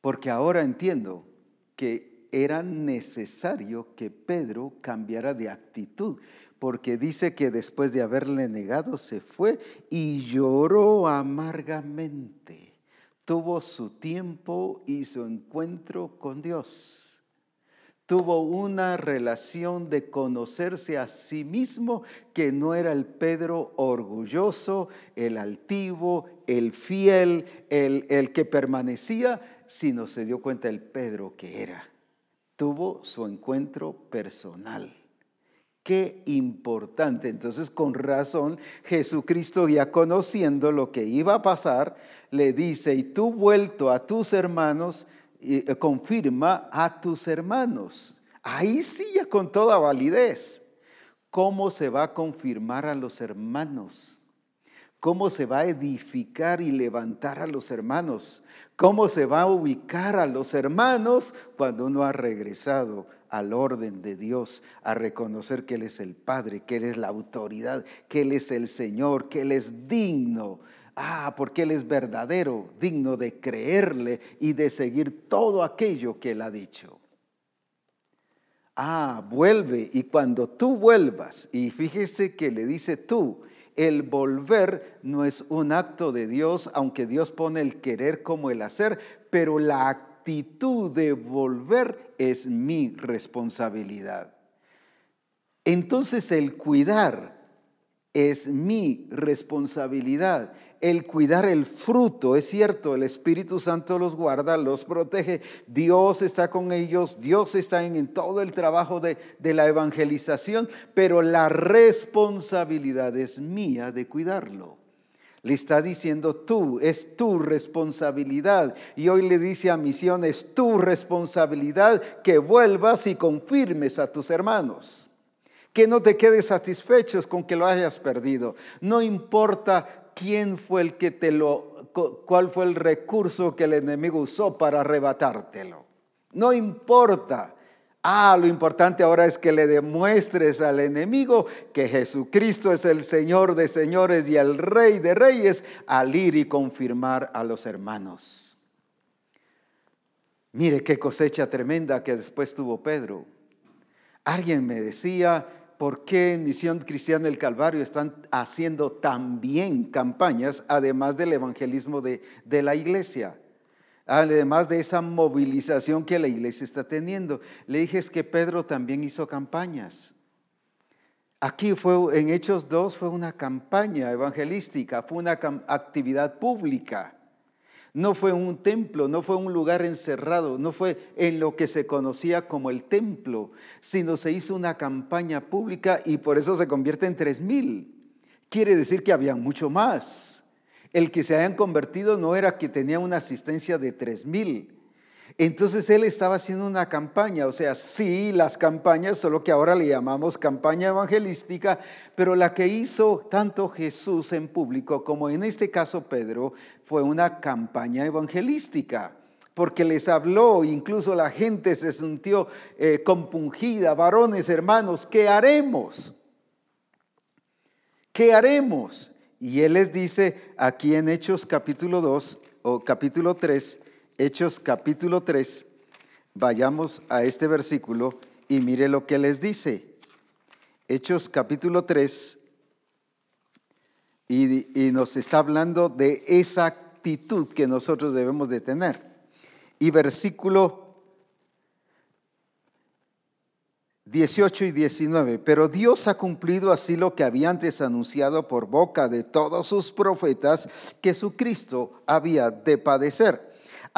Porque ahora entiendo que era necesario que Pedro cambiara de actitud, porque dice que después de haberle negado se fue y lloró amargamente. Tuvo su tiempo y su encuentro con Dios. tuvo una relación de conocerse a sí mismo que no era el Pedro orgulloso, el altivo, el fiel, el, el que permanecía, sino se dio cuenta el Pedro que era. Tuvo su encuentro personal. Qué importante. Entonces, con razón, Jesucristo ya conociendo lo que iba a pasar, le dice, y tú vuelto a tus hermanos, eh, confirma a tus hermanos. Ahí sí, ya con toda validez. ¿Cómo se va a confirmar a los hermanos? ¿Cómo se va a edificar y levantar a los hermanos? ¿Cómo se va a ubicar a los hermanos cuando uno ha regresado al orden de Dios, a reconocer que Él es el Padre, que Él es la autoridad, que Él es el Señor, que Él es digno Ah, porque Él es verdadero, digno de creerle y de seguir todo aquello que Él ha dicho. Ah, vuelve y cuando tú vuelvas, y fíjese que le dice tú, el volver no es un acto de Dios, aunque Dios pone el querer como el hacer, pero la actitud de volver es mi responsabilidad. Entonces el cuidar es mi responsabilidad el cuidar el fruto. Es cierto, el Espíritu Santo los guarda, los protege. Dios está con ellos, Dios está en, todo el trabajo de, de la evangelización, pero la responsabilidad es mía de cuidarlo. Le está diciendo tú, es tu responsabilidad. Y hoy le dice a Misión, es tu responsabilidad que vuelvas y confirmes a tus hermanos que no te quedes satisfechos con que lo hayas perdido. No importa quién fue el que te lo, cuál fue el recurso que el enemigo usó para arrebatártelo. No importa. Ah, lo importante ahora es que le demuestres al enemigo que Jesucristo es el Señor de señores y el Rey de reyes al ir y confirmar a los hermanos. Mire qué cosecha tremenda que después tuvo Pedro. Alguien me decía, por qué Misión Cristiana del Calvario están haciendo también campañas, además del evangelismo de, de la iglesia además de esa movilización que la iglesia está teniendo. Le dije es que Pedro también hizo campañas. Aquí fue, en Hechos 2 fue una campaña evangelística, fue una actividad pública. No fue un templo, no fue un lugar encerrado, no fue en lo que se conocía como el templo, sino se hizo una campaña pública y por eso se convierte en tres mil. Quiere decir que había mucho más. El que se hayan convertido no era que tenía una asistencia de tres mil, entonces él estaba haciendo una campaña, o sea, sí, las campañas, solo que ahora le llamamos campaña evangelística, pero la que hizo tanto Jesús en público como en este caso Pedro fue una campaña evangelística porque les habló, incluso la gente se sintió eh, compungida, varones, hermanos, ¿qué haremos? ¿Qué haremos? Y él les dice aquí en Hechos capítulo 2 o capítulo 3, Hechos capítulo 3, vayamos a este versículo y mire lo que les dice. Hechos capítulo 3, y, y nos está hablando de esa actitud que nosotros debemos de tener. Y versículo 18 y 19. Pero Dios ha cumplido así lo que había antes anunciado por boca de todos sus profetas, que su Cristo había de padecer.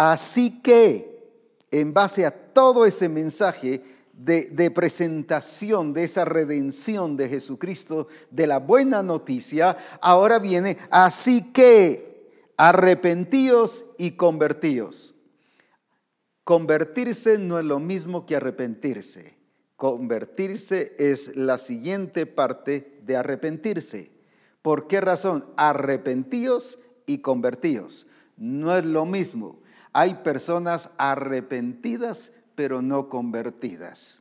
Así que, en base a todo ese mensaje de, presentación de esa redención de Jesucristo, de la buena noticia, ahora viene, así que, arrepentíos y convertíos. Convertirse no es lo mismo que arrepentirse. Convertirse es la siguiente parte de arrepentirse. ¿Por qué razón? Arrepentíos y convertíos. No es lo mismo. Hay personas arrepentidas pero no convertidas.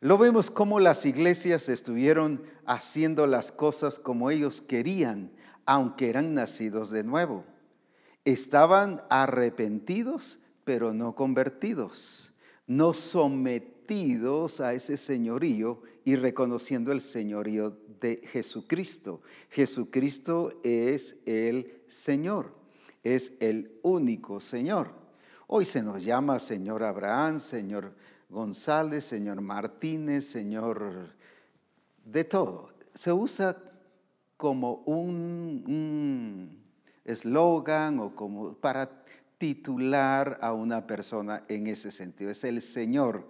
Lo vemos como las iglesias estuvieron haciendo las cosas como ellos querían, aunque eran nacidos de nuevo. Estaban arrepentidos, pero no convertidos, no sometidos a ese señorío y reconociendo el señorío de Jesucristo. Jesucristo es el Señor es el único Señor. Hoy se nos llama Señor Abraham, Señor González, señor Martínez, señor de todo. Se usa como un eslogan o como para titular a una persona en ese sentido. Es el señor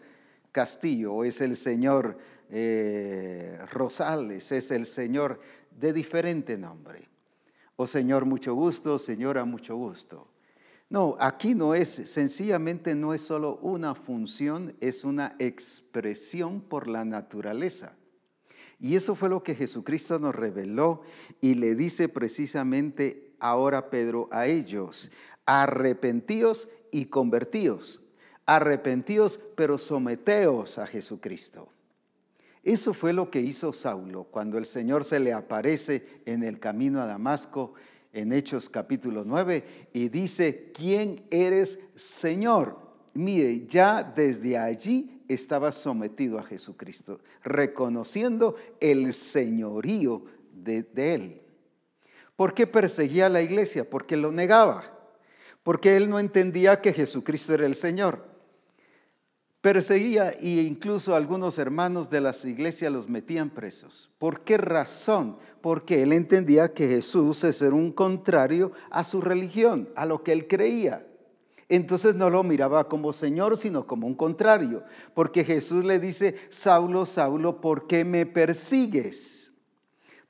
Castillo o es el señor eh, Rosales, es el señor de diferente nombre. O señor mucho gusto, señora mucho gusto. No, aquí no es, sencillamente no es solo una función, es una expresión por la naturaleza. Y eso fue lo que Jesucristo nos reveló y le dice precisamente ahora Pedro a ellos, arrepentíos y convertíos. Arrepentíos, pero someteos a Jesucristo. Eso fue lo que hizo Saulo cuando el Señor se le aparece en el camino a Damasco en Hechos capítulo 9 y dice, ¿quién eres Señor? Mire, ya desde allí estaba sometido a Jesucristo, reconociendo el señorío de, de él. ¿Por qué perseguía a la iglesia? Porque lo negaba, porque él no entendía que Jesucristo era el Señor. Perseguía e incluso algunos hermanos de las iglesias los metían presos. ¿Por qué razón? Porque él entendía que Jesús es un contrario a su religión, a lo que él creía. Entonces no lo miraba como Señor, sino como un contrario. Porque Jesús le dice, Saulo, Saulo, ¿por qué me persigues?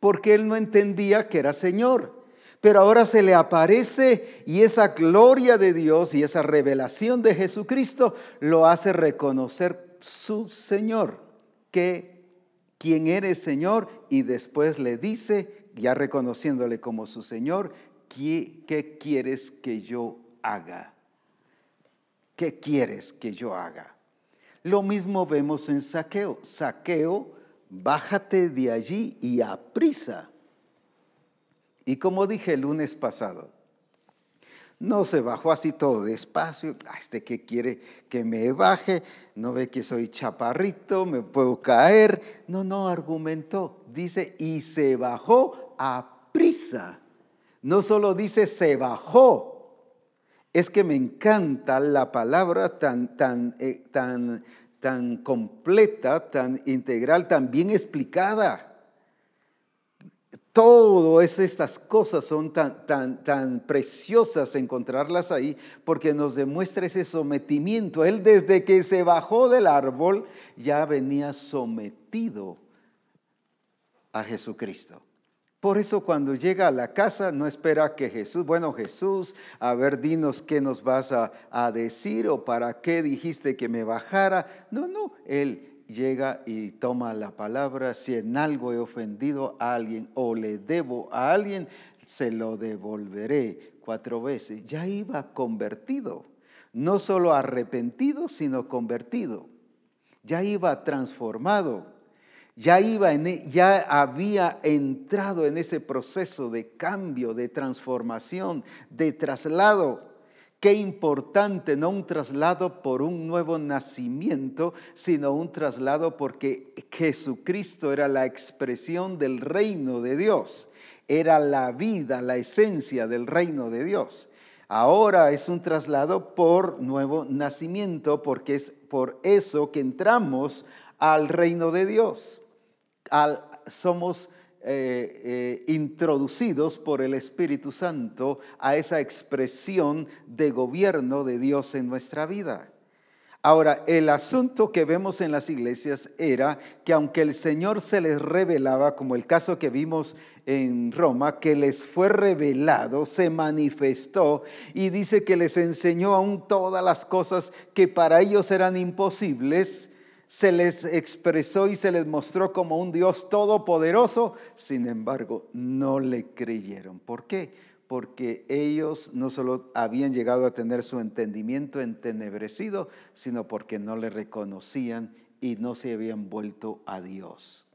Porque él no entendía que era Señor. Pero ahora se le aparece y esa gloria de Dios y esa revelación de Jesucristo lo hace reconocer su Señor, que quien eres Señor y después le dice, ya reconociéndole como su Señor, ¿qué, qué quieres que yo haga? ¿qué quieres que yo haga? Lo mismo vemos en saqueo. Saqueo, bájate de allí y aprisa. Y como dije el lunes pasado, no se bajó así todo despacio. Este que quiere que me baje, no ve que soy chaparrito, me puedo caer. No, no, argumentó. Dice, y se bajó a prisa. No solo dice se bajó, es que me encanta la palabra tan, tan, eh, tan, tan completa, tan integral, tan bien explicada. Todas estas cosas son tan, tan, tan preciosas encontrarlas ahí porque nos demuestra ese sometimiento. Él desde que se bajó del árbol ya venía sometido a Jesucristo. Por eso cuando llega a la casa no espera que Jesús, bueno Jesús, a ver, dinos qué nos vas a, decir o para qué dijiste que me bajara. No, no, Él llega y toma la palabra. Si en algo he ofendido a alguien o le debo a alguien, se lo devolveré cuatro veces. Ya iba convertido, no solo arrepentido, sino convertido. Ya iba transformado ya iba en, e, ya había entrado en ese proceso de cambio, de transformación, de traslado. Qué importante, no un traslado por un nuevo nacimiento, sino un traslado porque Jesucristo era la expresión del reino de Dios, era la vida, la esencia del reino de Dios. Ahora es un traslado por nuevo nacimiento, porque es por eso que entramos al reino de Dios somos eh, eh, introducidos por el Espíritu Santo a esa expresión de gobierno de Dios en nuestra vida. Ahora, el asunto que vemos en las iglesias era que aunque el Señor se les revelaba, como el caso que vimos en Roma, que les fue revelado, se manifestó y dice que les enseñó aún todas las cosas que para ellos eran imposibles, se les expresó y se les mostró como un Dios todopoderoso, sin embargo, no le creyeron. ¿Por qué? Porque ellos no solo habían llegado a tener su entendimiento entenebrecido, sino porque no le reconocían y no se habían vuelto a Dios.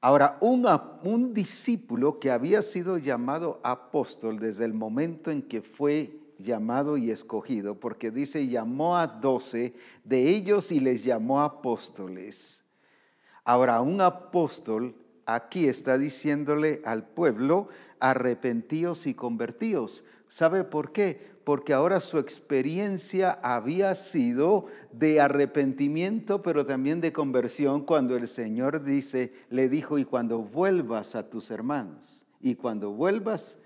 Ahora, un, un discípulo que había sido llamado apóstol desde el momento en que fue llamado y escogido, porque dice, llamó a doce de ellos y les llamó apóstoles. Ahora, un apóstol aquí está diciéndole al pueblo, arrepentíos y convertíos. ¿Sabe por qué? Porque ahora su experiencia había sido de arrepentimiento, pero también de conversión cuando el Señor dice, le dijo, y cuando vuelvas a tus hermanos, y cuando vuelvas,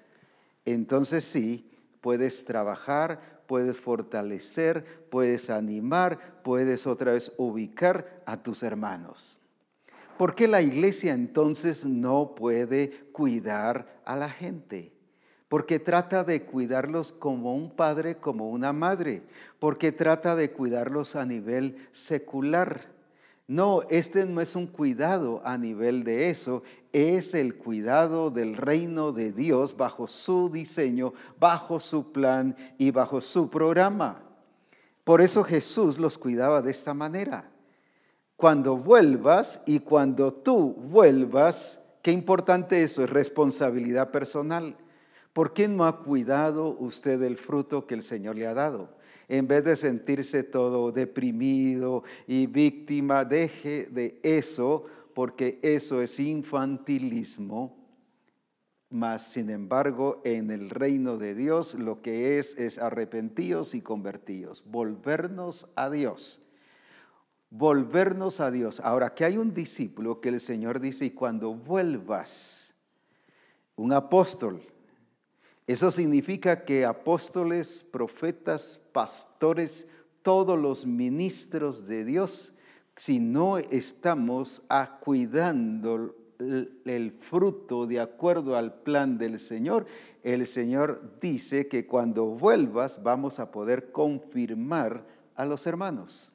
entonces sí, puedes trabajar, puedes fortalecer, puedes animar, puedes otra vez ubicar a tus hermanos. ¿Por qué la iglesia entonces no puede cuidar a la gente? Porque trata de cuidarlos como un padre, como una madre, porque trata de cuidarlos a nivel secular. No, este no es un cuidado a nivel de eso, es el cuidado del reino de Dios bajo su diseño, bajo su plan y bajo su programa. Por eso Jesús los cuidaba de esta manera cuando vuelvas y cuando tú vuelvas, qué importante eso, es responsabilidad personal. ¿Por qué no ha cuidado usted del fruto que el Señor le ha dado? En vez de sentirse todo deprimido y víctima, deje de eso, porque eso es infantilismo. Mas, sin embargo, en el reino de Dios lo que es es arrepentidos y convertidos, volvernos a Dios volvernos a Dios. Ahora, que hay un discípulo que el Señor dice, y cuando vuelvas, un apóstol, eso significa que apóstoles, profetas, pastores, todos los ministros de Dios, si no estamos cuidando el fruto de acuerdo al plan del Señor, el Señor dice que cuando vuelvas vamos a poder confirmar a los hermanos.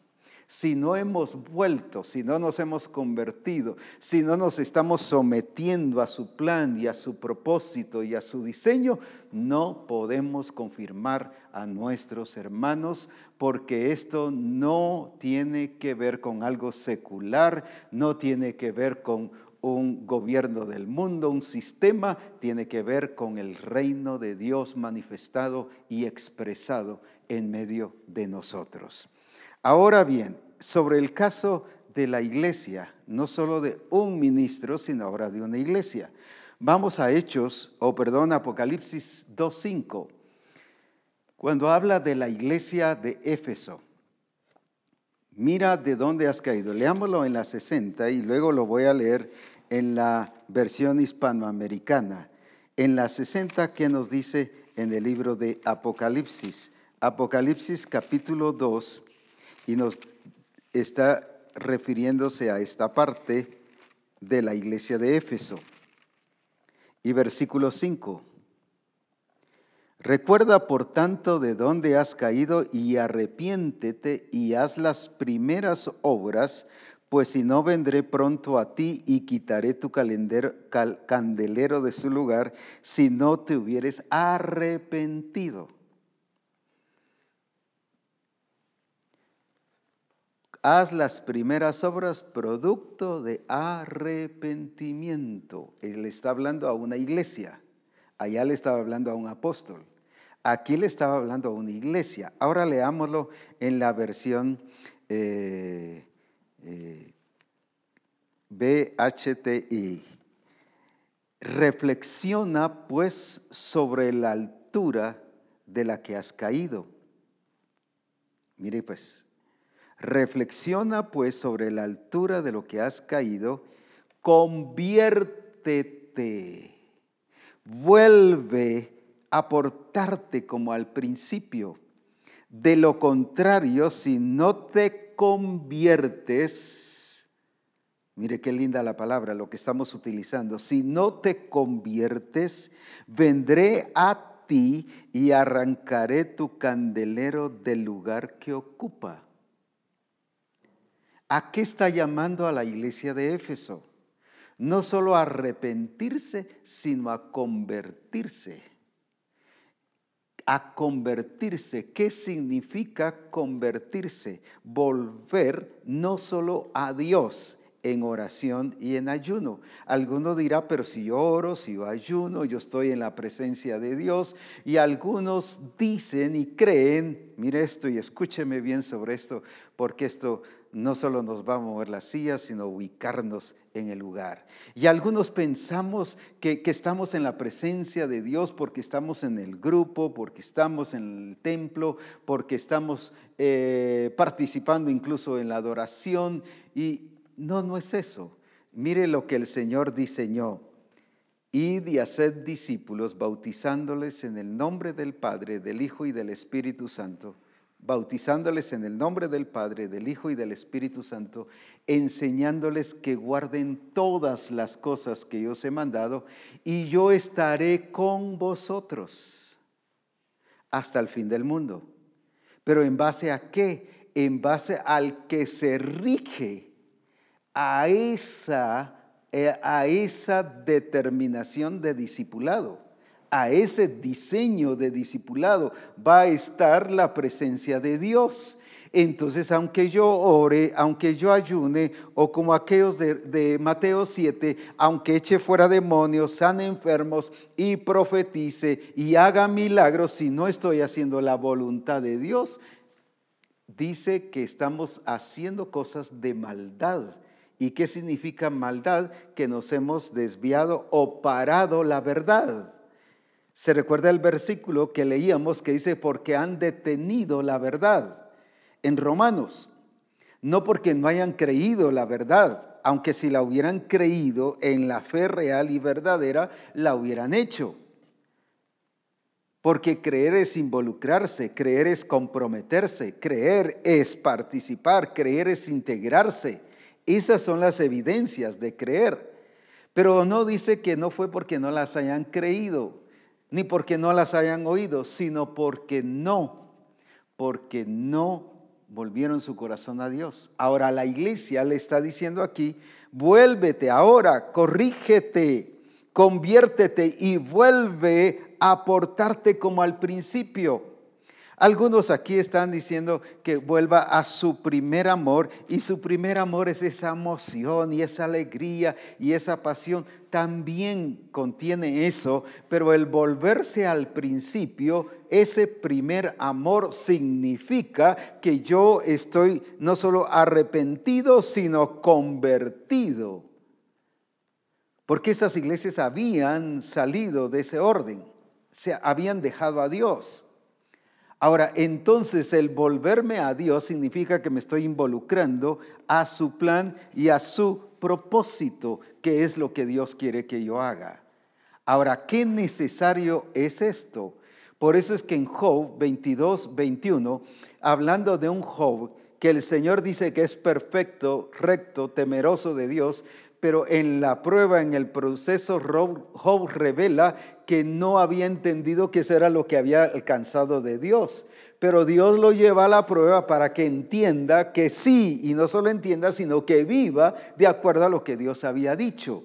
Si no hemos vuelto, si no nos hemos convertido, si no nos estamos sometiendo a su plan y a su propósito y a su diseño, no podemos confirmar a nuestros hermanos porque esto no tiene que ver con algo secular, no tiene que ver con un gobierno del mundo, un sistema, tiene que ver con el reino de Dios manifestado y expresado en medio de nosotros. Ahora bien, sobre el caso de la iglesia, no solo de un ministro, sino ahora de una iglesia. Vamos a Hechos, o perdón, Apocalipsis 2.5, cuando habla de la iglesia de Éfeso. Mira de dónde has caído. Leámoslo en la 60 y luego lo voy a leer en la versión hispanoamericana. En la 60, ¿qué nos dice en el libro de Apocalipsis? Apocalipsis capítulo 2 y nos está refiriéndose a esta parte de la iglesia de Éfeso. Y versículo 5. Recuerda por tanto de dónde has caído y arrepiéntete y haz las primeras obras, pues si no vendré pronto a ti y quitaré tu candelero de su lugar si no te hubieres arrepentido. haz las primeras obras producto de arrepentimiento. Él está hablando a una iglesia. Allá le estaba hablando a un apóstol. Aquí le estaba hablando a una iglesia. Ahora leámoslo en la versión eh, eh, BHTI. Reflexiona pues sobre la altura de la que has caído. Mire pues, Reflexiona pues sobre la altura de lo que has caído, conviértete, vuelve a portarte como al principio. De lo contrario, si no te conviertes, mire qué linda la palabra, lo que estamos utilizando, si no te conviertes, vendré a ti y arrancaré tu candelero del lugar que ocupa. ¿A qué está llamando a la iglesia de Éfeso? No solo a arrepentirse, sino a convertirse. A convertirse. ¿Qué significa convertirse? Volver no solo a Dios en oración y en ayuno. Alguno dirá, pero si yo oro, si yo ayuno, yo estoy en la presencia de Dios. Y algunos dicen y creen, mire esto y escúcheme bien sobre esto, porque esto no solo nos va a mover la silla, sino ubicarnos en el lugar. Y algunos pensamos que, estamos en la presencia de Dios porque estamos en el grupo, porque estamos en el templo, porque estamos eh, participando incluso en la adoración. Y no, no es eso. Mire lo que el Señor diseñó. Id y haced discípulos, bautizándoles en el nombre del Padre, del Hijo y del Espíritu Santo bautizándoles en el nombre del Padre, del Hijo y del Espíritu Santo, enseñándoles que guarden todas las cosas que yo os he mandado, y yo estaré con vosotros hasta el fin del mundo. Pero en base a qué? En base al que se rige a esa, a esa determinación de discipulado a ese diseño de discipulado va a estar la presencia de Dios. Entonces, aunque yo ore, aunque yo ayune, o como aquellos de, Mateo 7, aunque eche fuera demonios, sane enfermos y profetice y haga milagros, si no estoy haciendo la voluntad de Dios, dice que estamos haciendo cosas de maldad. ¿Y qué significa maldad? Que nos hemos desviado o parado la verdad. Se recuerda el versículo que leíamos que dice, porque han detenido la verdad en Romanos. No porque no hayan creído la verdad, aunque si la hubieran creído en la fe real y verdadera, la hubieran hecho. Porque creer es involucrarse, creer es comprometerse, creer es participar, creer es integrarse. Esas son las evidencias de creer. Pero no dice que no fue porque no las hayan creído ni porque no las hayan oído, sino porque no, porque no volvieron su corazón a Dios. Ahora la iglesia le está diciendo aquí, vuélvete ahora, corrígete, conviértete y vuelve a portarte como al principio. Algunos aquí están diciendo que vuelva a su primer amor y su primer amor es esa emoción y esa alegría y esa pasión. También contiene eso, pero el volverse al principio, ese primer amor significa que yo estoy no solo arrepentido, sino convertido. Porque estas iglesias habían salido de ese orden, se habían dejado a Dios. Ahora, entonces el volverme a Dios significa que me estoy involucrando a su plan y a su propósito, que es lo que Dios quiere que yo haga. Ahora, ¿qué necesario es esto? Por eso es que en Job 22, 21, hablando de un Job que el Señor dice que es perfecto, recto, temeroso de Dios, pero en la prueba, en el proceso, Job revela que no había entendido que eso era lo que había alcanzado de Dios. Pero Dios lo lleva a la prueba para que entienda que sí, y no solo entienda, sino que viva de acuerdo a lo que Dios había dicho.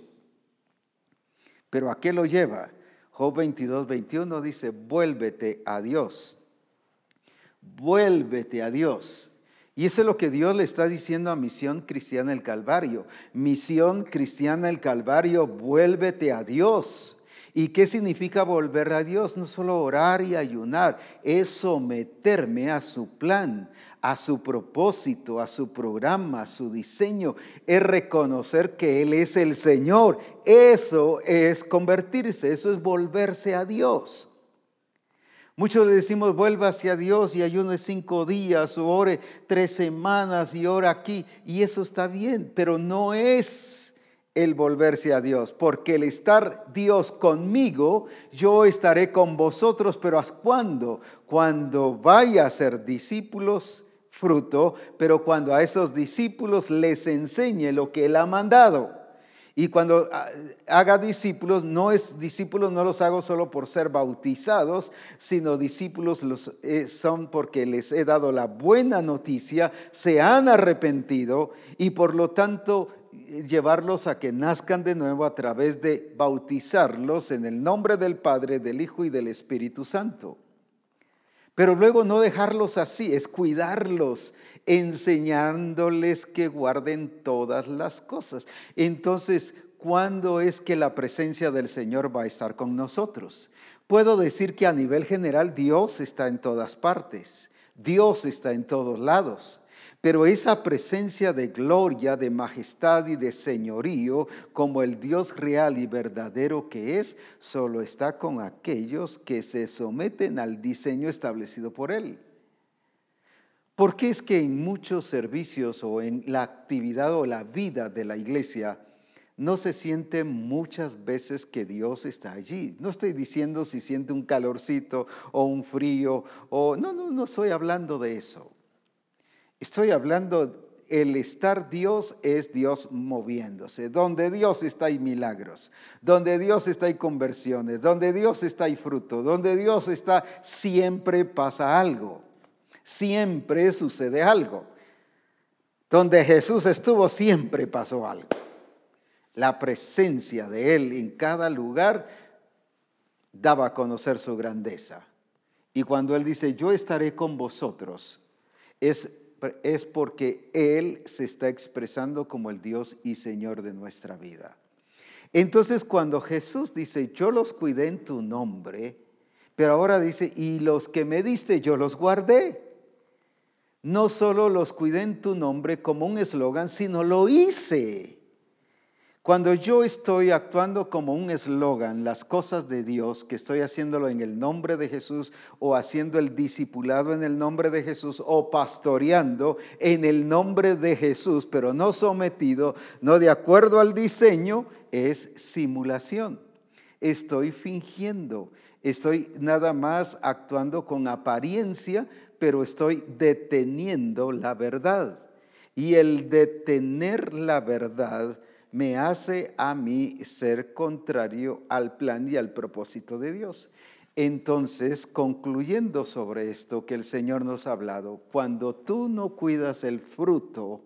Pero ¿a qué lo lleva? Job 22, 21 dice, vuélvete a Dios. Vuélvete a Dios. Y eso es lo que Dios le está diciendo a Misión Cristiana el Calvario. Misión Cristiana el Calvario, vuélvete a Dios. ¿Y qué significa volver a Dios? No solo orar y ayunar, es someterme a su plan, a su propósito, a su programa, a su diseño. Es reconocer que Él es el Señor. Eso es convertirse, eso es volverse a Dios. Muchos le decimos, vuelva hacia Dios y ayune cinco días o ore tres semanas y ora aquí. Y eso está bien, pero no es el volverse a Dios, porque el estar Dios conmigo, yo estaré con vosotros, pero ¿hasta cuándo? Cuando vaya a ser discípulos, fruto, pero cuando a esos discípulos les enseñe lo que Él ha mandado. Y cuando ah, haga discípulos, no es discípulos, no los hago solo por ser bautizados, sino discípulos los, eh, son porque les he dado la buena noticia, se han arrepentido y por lo tanto eh, llevarlos a que nazcan de nuevo a través de bautizarlos en el nombre del Padre, del Hijo y del Espíritu Santo. Pero luego no dejarlos así, es cuidarlos, enseñándoles que guarden todas las cosas. Entonces, ¿cuándo es que la presencia del Señor va a estar con nosotros? Puedo decir que a nivel general Dios está en todas partes, Dios está en todos lados. Pero esa presencia de gloria, de majestad y de señorío, como el Dios real y verdadero que es, solo está con aquellos que se someten al diseño establecido por Él. ¿Por qué es que en muchos servicios o en la actividad o la vida de la iglesia no se siente muchas veces que Dios está allí? No estoy diciendo si siente un calorcito o un frío o no, no, no estoy hablando de eso. Estoy hablando, el estar Dios es Dios moviéndose. Donde Dios está hay milagros. Donde Dios está hay conversiones. Donde Dios está hay fruto. Donde Dios está siempre pasa algo. Siempre sucede algo. Donde Jesús estuvo siempre pasó algo. La presencia de Él en cada lugar daba a conocer su grandeza. Y cuando Él dice, yo estaré con vosotros, es es porque Él se está expresando como el Dios y Señor de nuestra vida. Entonces cuando Jesús dice, yo los cuidé en tu nombre, pero ahora dice, y los que me diste yo los guardé. No solo los cuidé en tu nombre como un eslogan, sino lo hice. Cuando yo estoy actuando como un eslogan, las cosas de Dios, que estoy haciéndolo en el nombre de Jesús o haciendo el discipulado en el nombre de Jesús o pastoreando en el nombre de Jesús, pero no sometido, no de acuerdo al diseño, es simulación. Estoy fingiendo, estoy nada más actuando con apariencia, pero estoy deteniendo la verdad. Y el detener la verdad, me hace a mí ser contrario al plan y al propósito de Dios. Entonces, concluyendo sobre esto que el Señor nos ha hablado, cuando tú no cuidas el fruto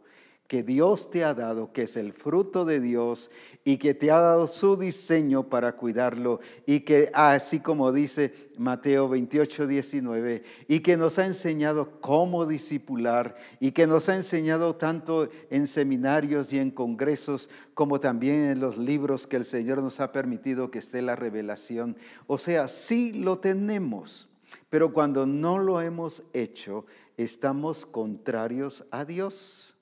que Dios te ha dado, que es el fruto de Dios y que te ha dado su diseño para cuidarlo y que así como dice Mateo 28, 19, y que nos ha enseñado cómo disipular y que nos ha enseñado tanto en seminarios y en congresos como también en los libros que el Señor nos ha permitido que esté la revelación. O sea, sí lo tenemos, pero cuando no lo hemos hecho, estamos contrarios a Dios.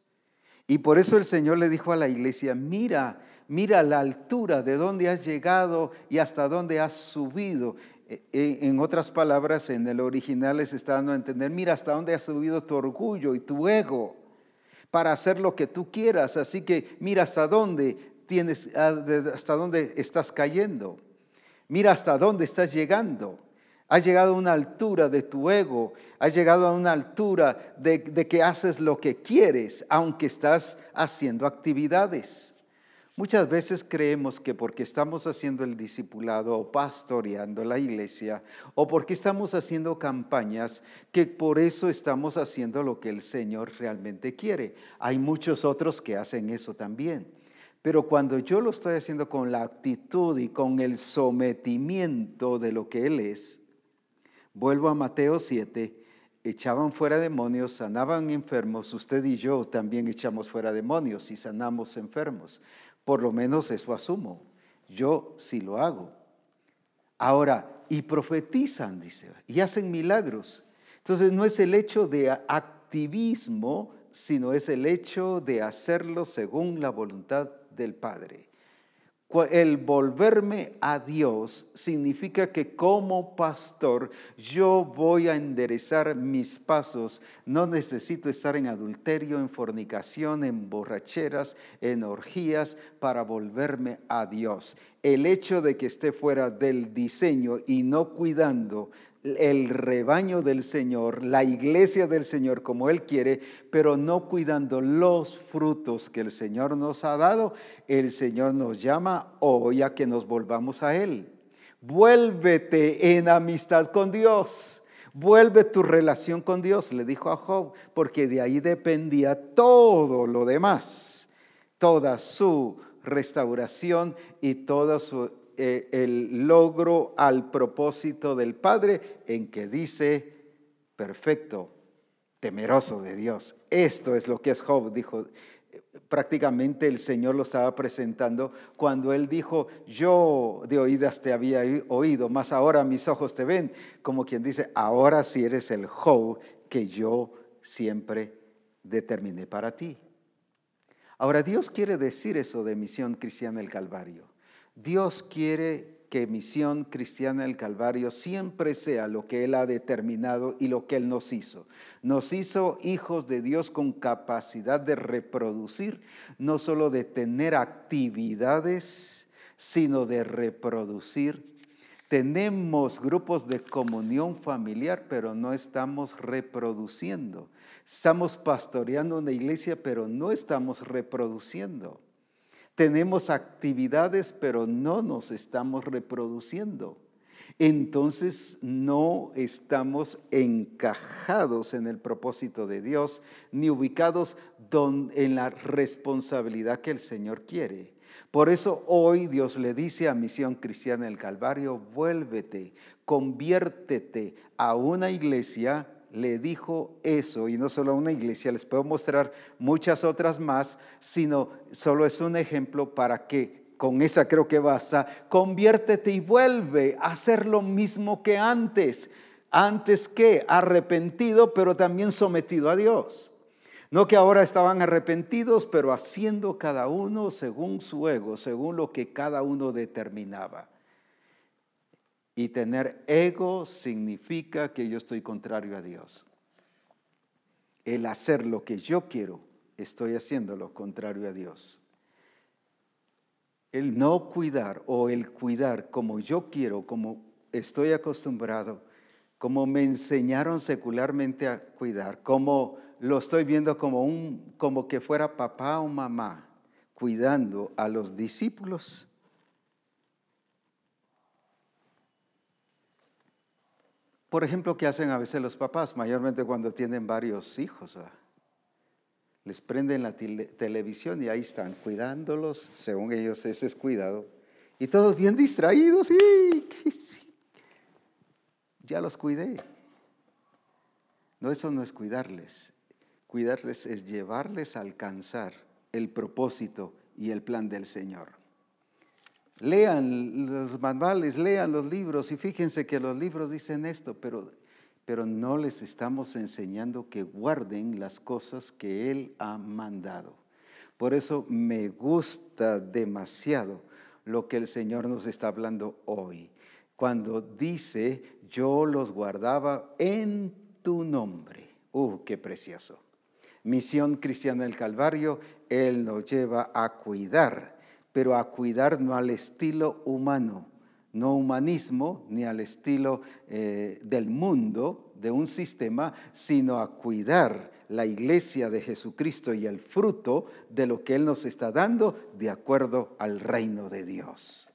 Y por eso el Señor le dijo a la iglesia, mira, mira la altura de dónde has llegado y hasta dónde has subido. E, e, en otras palabras, en el original les está dando a entender, mira hasta dónde has subido tu orgullo y tu ego para hacer lo que tú quieras. Así que mira hasta dónde tienes, ah, hasta dónde estás cayendo. Mira hasta dónde estás llegando. Has llegado a una altura de tu ego, has llegado a una altura de, que haces lo que quieres, aunque estás haciendo actividades. Muchas veces creemos que porque estamos haciendo el discipulado o pastoreando la iglesia o porque estamos haciendo campañas, que por eso estamos haciendo lo que el Señor realmente quiere. Hay muchos otros que hacen eso también. Pero cuando yo lo estoy haciendo con la actitud y con el sometimiento de lo que Él es, Vuelvo a Mateo 7, echaban fuera demonios, sanaban enfermos, usted y yo también echamos fuera demonios y sanamos enfermos. Por lo menos eso asumo. Yo sí lo hago. Ahora, y profetizan, dice, y hacen milagros. Entonces no es el hecho de activismo, sino es el hecho de hacerlo según la voluntad del Padre. El volverme a Dios significa que como pastor yo voy a enderezar mis pasos. No necesito estar en adulterio, en fornicación, en borracheras, en orgías para volverme a Dios. El hecho de que esté fuera del diseño y no cuidando el rebaño del Señor, la iglesia del Señor como Él quiere, pero no cuidando los frutos que el Señor nos ha dado, el Señor nos llama hoy a que nos volvamos a Él. Vuélvete en amistad con Dios. Vuelve tu relación con Dios, le dijo a Job, porque de ahí dependía todo lo demás, toda su restauración y toda su eh, el logro al propósito del Padre en que dice, perfecto, temeroso de Dios. Esto es lo que es Job, dijo. Prácticamente el Señor lo estaba presentando cuando él dijo, yo de oídas te había oído, más ahora mis ojos te ven, como quien dice, ahora sí eres el Job que yo siempre determiné para ti. Ahora, Dios quiere decir eso de Misión Cristiana del Calvario. Dios quiere que Misión Cristiana del Calvario siempre sea lo que Él ha determinado y lo que Él nos hizo. Nos hizo hijos de Dios con capacidad de reproducir, no solo de tener actividades, sino de reproducir. Tenemos grupos de comunión familiar, pero no estamos reproduciendo. Estamos pastoreando una iglesia, pero no estamos reproduciendo. Tenemos actividades, pero no nos estamos reproduciendo. Entonces no estamos encajados en el propósito de Dios, ni ubicados en la responsabilidad que el Señor quiere. Por eso hoy Dios le dice a Misión Cristiana del Calvario, vuélvete, conviértete a una iglesia le dijo eso, y no solo a una iglesia, les puedo mostrar muchas otras más, sino solo es un ejemplo para que con esa creo que basta, conviértete y vuelve a hacer lo mismo que antes. Antes que arrepentido, pero también sometido a Dios. No que ahora estaban arrepentidos, pero haciendo cada uno según su ego, según lo que cada uno determinaba. Y tener ego significa que yo estoy contrario a Dios. El hacer lo que yo quiero, estoy haciendo lo contrario a Dios. El no cuidar o el cuidar como yo quiero, como estoy acostumbrado, como me enseñaron secularmente a cuidar, como lo estoy viendo como un como que fuera papá o mamá cuidando a los discípulos Por ejemplo, ¿qué hacen a veces los papás? Mayormente cuando tienen varios hijos. Les prenden la televisión y ahí están cuidándolos, según ellos ese es cuidado. Y todos bien distraídos. Y, ya los cuidé. No, eso no es cuidarles. Cuidarles es llevarles a alcanzar el propósito y el plan del Señor. Lean los manuales, lean los libros y fíjense que los libros dicen esto, pero, pero no les estamos enseñando que guarden las cosas que Él ha mandado. Por eso me gusta demasiado lo que el Señor nos está hablando hoy. Cuando dice, yo los guardaba en tu nombre. ¡Uh, qué precioso! Misión Cristiana del Calvario, Él nos lleva a cuidar pero a cuidar no al estilo humano, no humanismo, ni al estilo eh, del mundo, de un sistema, sino a cuidar la iglesia de Jesucristo y el fruto de lo que Él nos está dando de acuerdo al reino de Dios.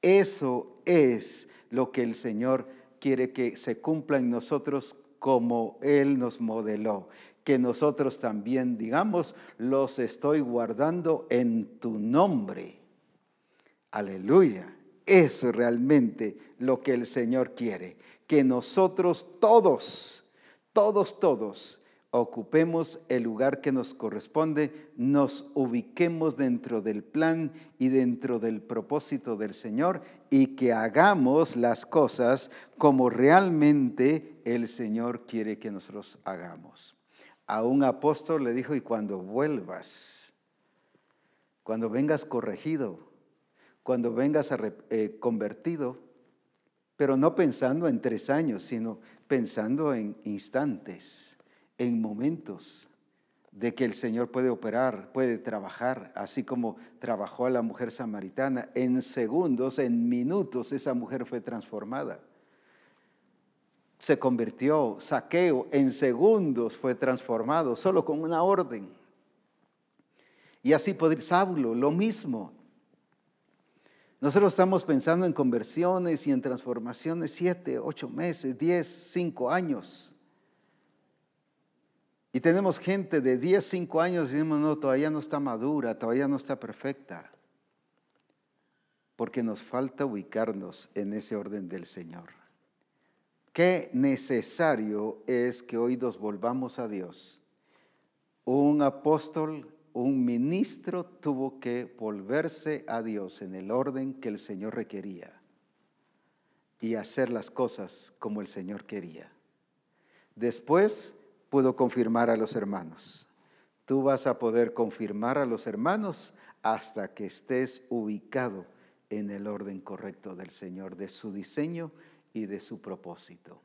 Eso es lo que el Señor quiere que se cumpla en nosotros como Él nos modeló que nosotros también digamos, los estoy guardando en tu nombre. Aleluya. Eso es realmente lo que el Señor quiere, que nosotros todos, todos, todos, ocupemos el lugar que nos corresponde, nos ubiquemos dentro del plan y dentro del propósito del Señor y que hagamos las cosas como realmente el Señor quiere que nosotros hagamos a un apóstol le dijo, y cuando vuelvas, cuando vengas corregido, cuando vengas eh, convertido, pero no pensando en tres años, sino pensando en instantes, en momentos de que el Señor puede operar, puede trabajar, así como trabajó a la mujer samaritana. En segundos, en minutos, esa mujer fue transformada se convirtió, saqueo, en segundos fue transformado, solo con una orden. Y así podría, Saulo, lo mismo. Nosotros estamos pensando en conversiones y en transformaciones siete, ocho meses, diez, cinco años. Y tenemos gente de diez, cinco años y decimos, no, todavía no está madura, todavía no está perfecta. Porque nos falta ubicarnos en ese orden del Señor. Qué necesario es que hoy nos volvamos a Dios. Un apóstol, un ministro tuvo que volverse a Dios en el orden que el Señor requería y hacer las cosas como el Señor quería. Después pudo confirmar a los hermanos. tú vas a poder confirmar a los hermanos hasta que estés ubicado en el orden correcto del Señor, de su diseño y de su propósito.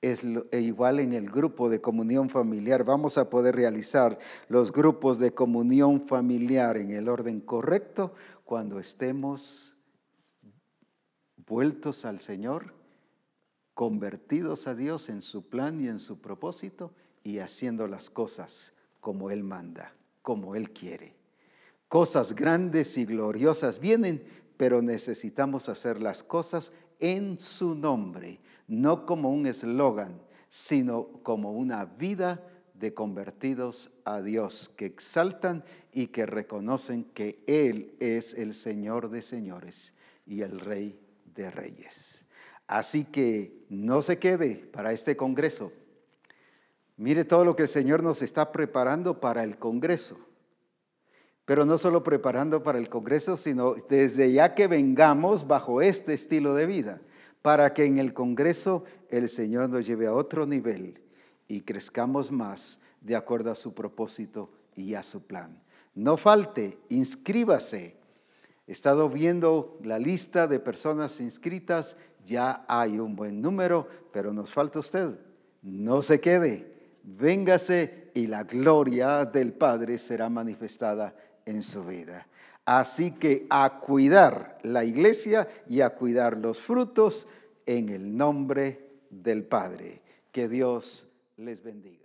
Es e igual en el grupo de comunión familiar. Vamos a poder realizar los grupos de comunión familiar en el orden correcto cuando estemos vueltos al Señor, convertidos a Dios en su plan y en su propósito y haciendo las cosas como Él manda, como Él quiere. Cosas grandes y gloriosas vienen, pero necesitamos hacer las cosas en su nombre, no como un eslogan, sino como una vida de convertidos a Dios, que exaltan y que reconocen que Él es el Señor de señores y el Rey de reyes. Así que no se quede para este Congreso. Mire todo lo que el Señor nos está preparando para el Congreso. Pero no solo preparando para el Congreso, sino desde ya que vengamos bajo este estilo de vida, para que en el Congreso el Señor nos lleve a otro nivel y crezcamos más de acuerdo a su propósito y a su plan. No falte, inscríbase. He estado viendo la lista de personas inscritas, ya hay un buen número, pero nos falta usted. No se quede, véngase y la gloria del Padre será manifestada en su vida. Así que a cuidar la iglesia y a cuidar los frutos en el nombre del Padre. Que Dios les bendiga.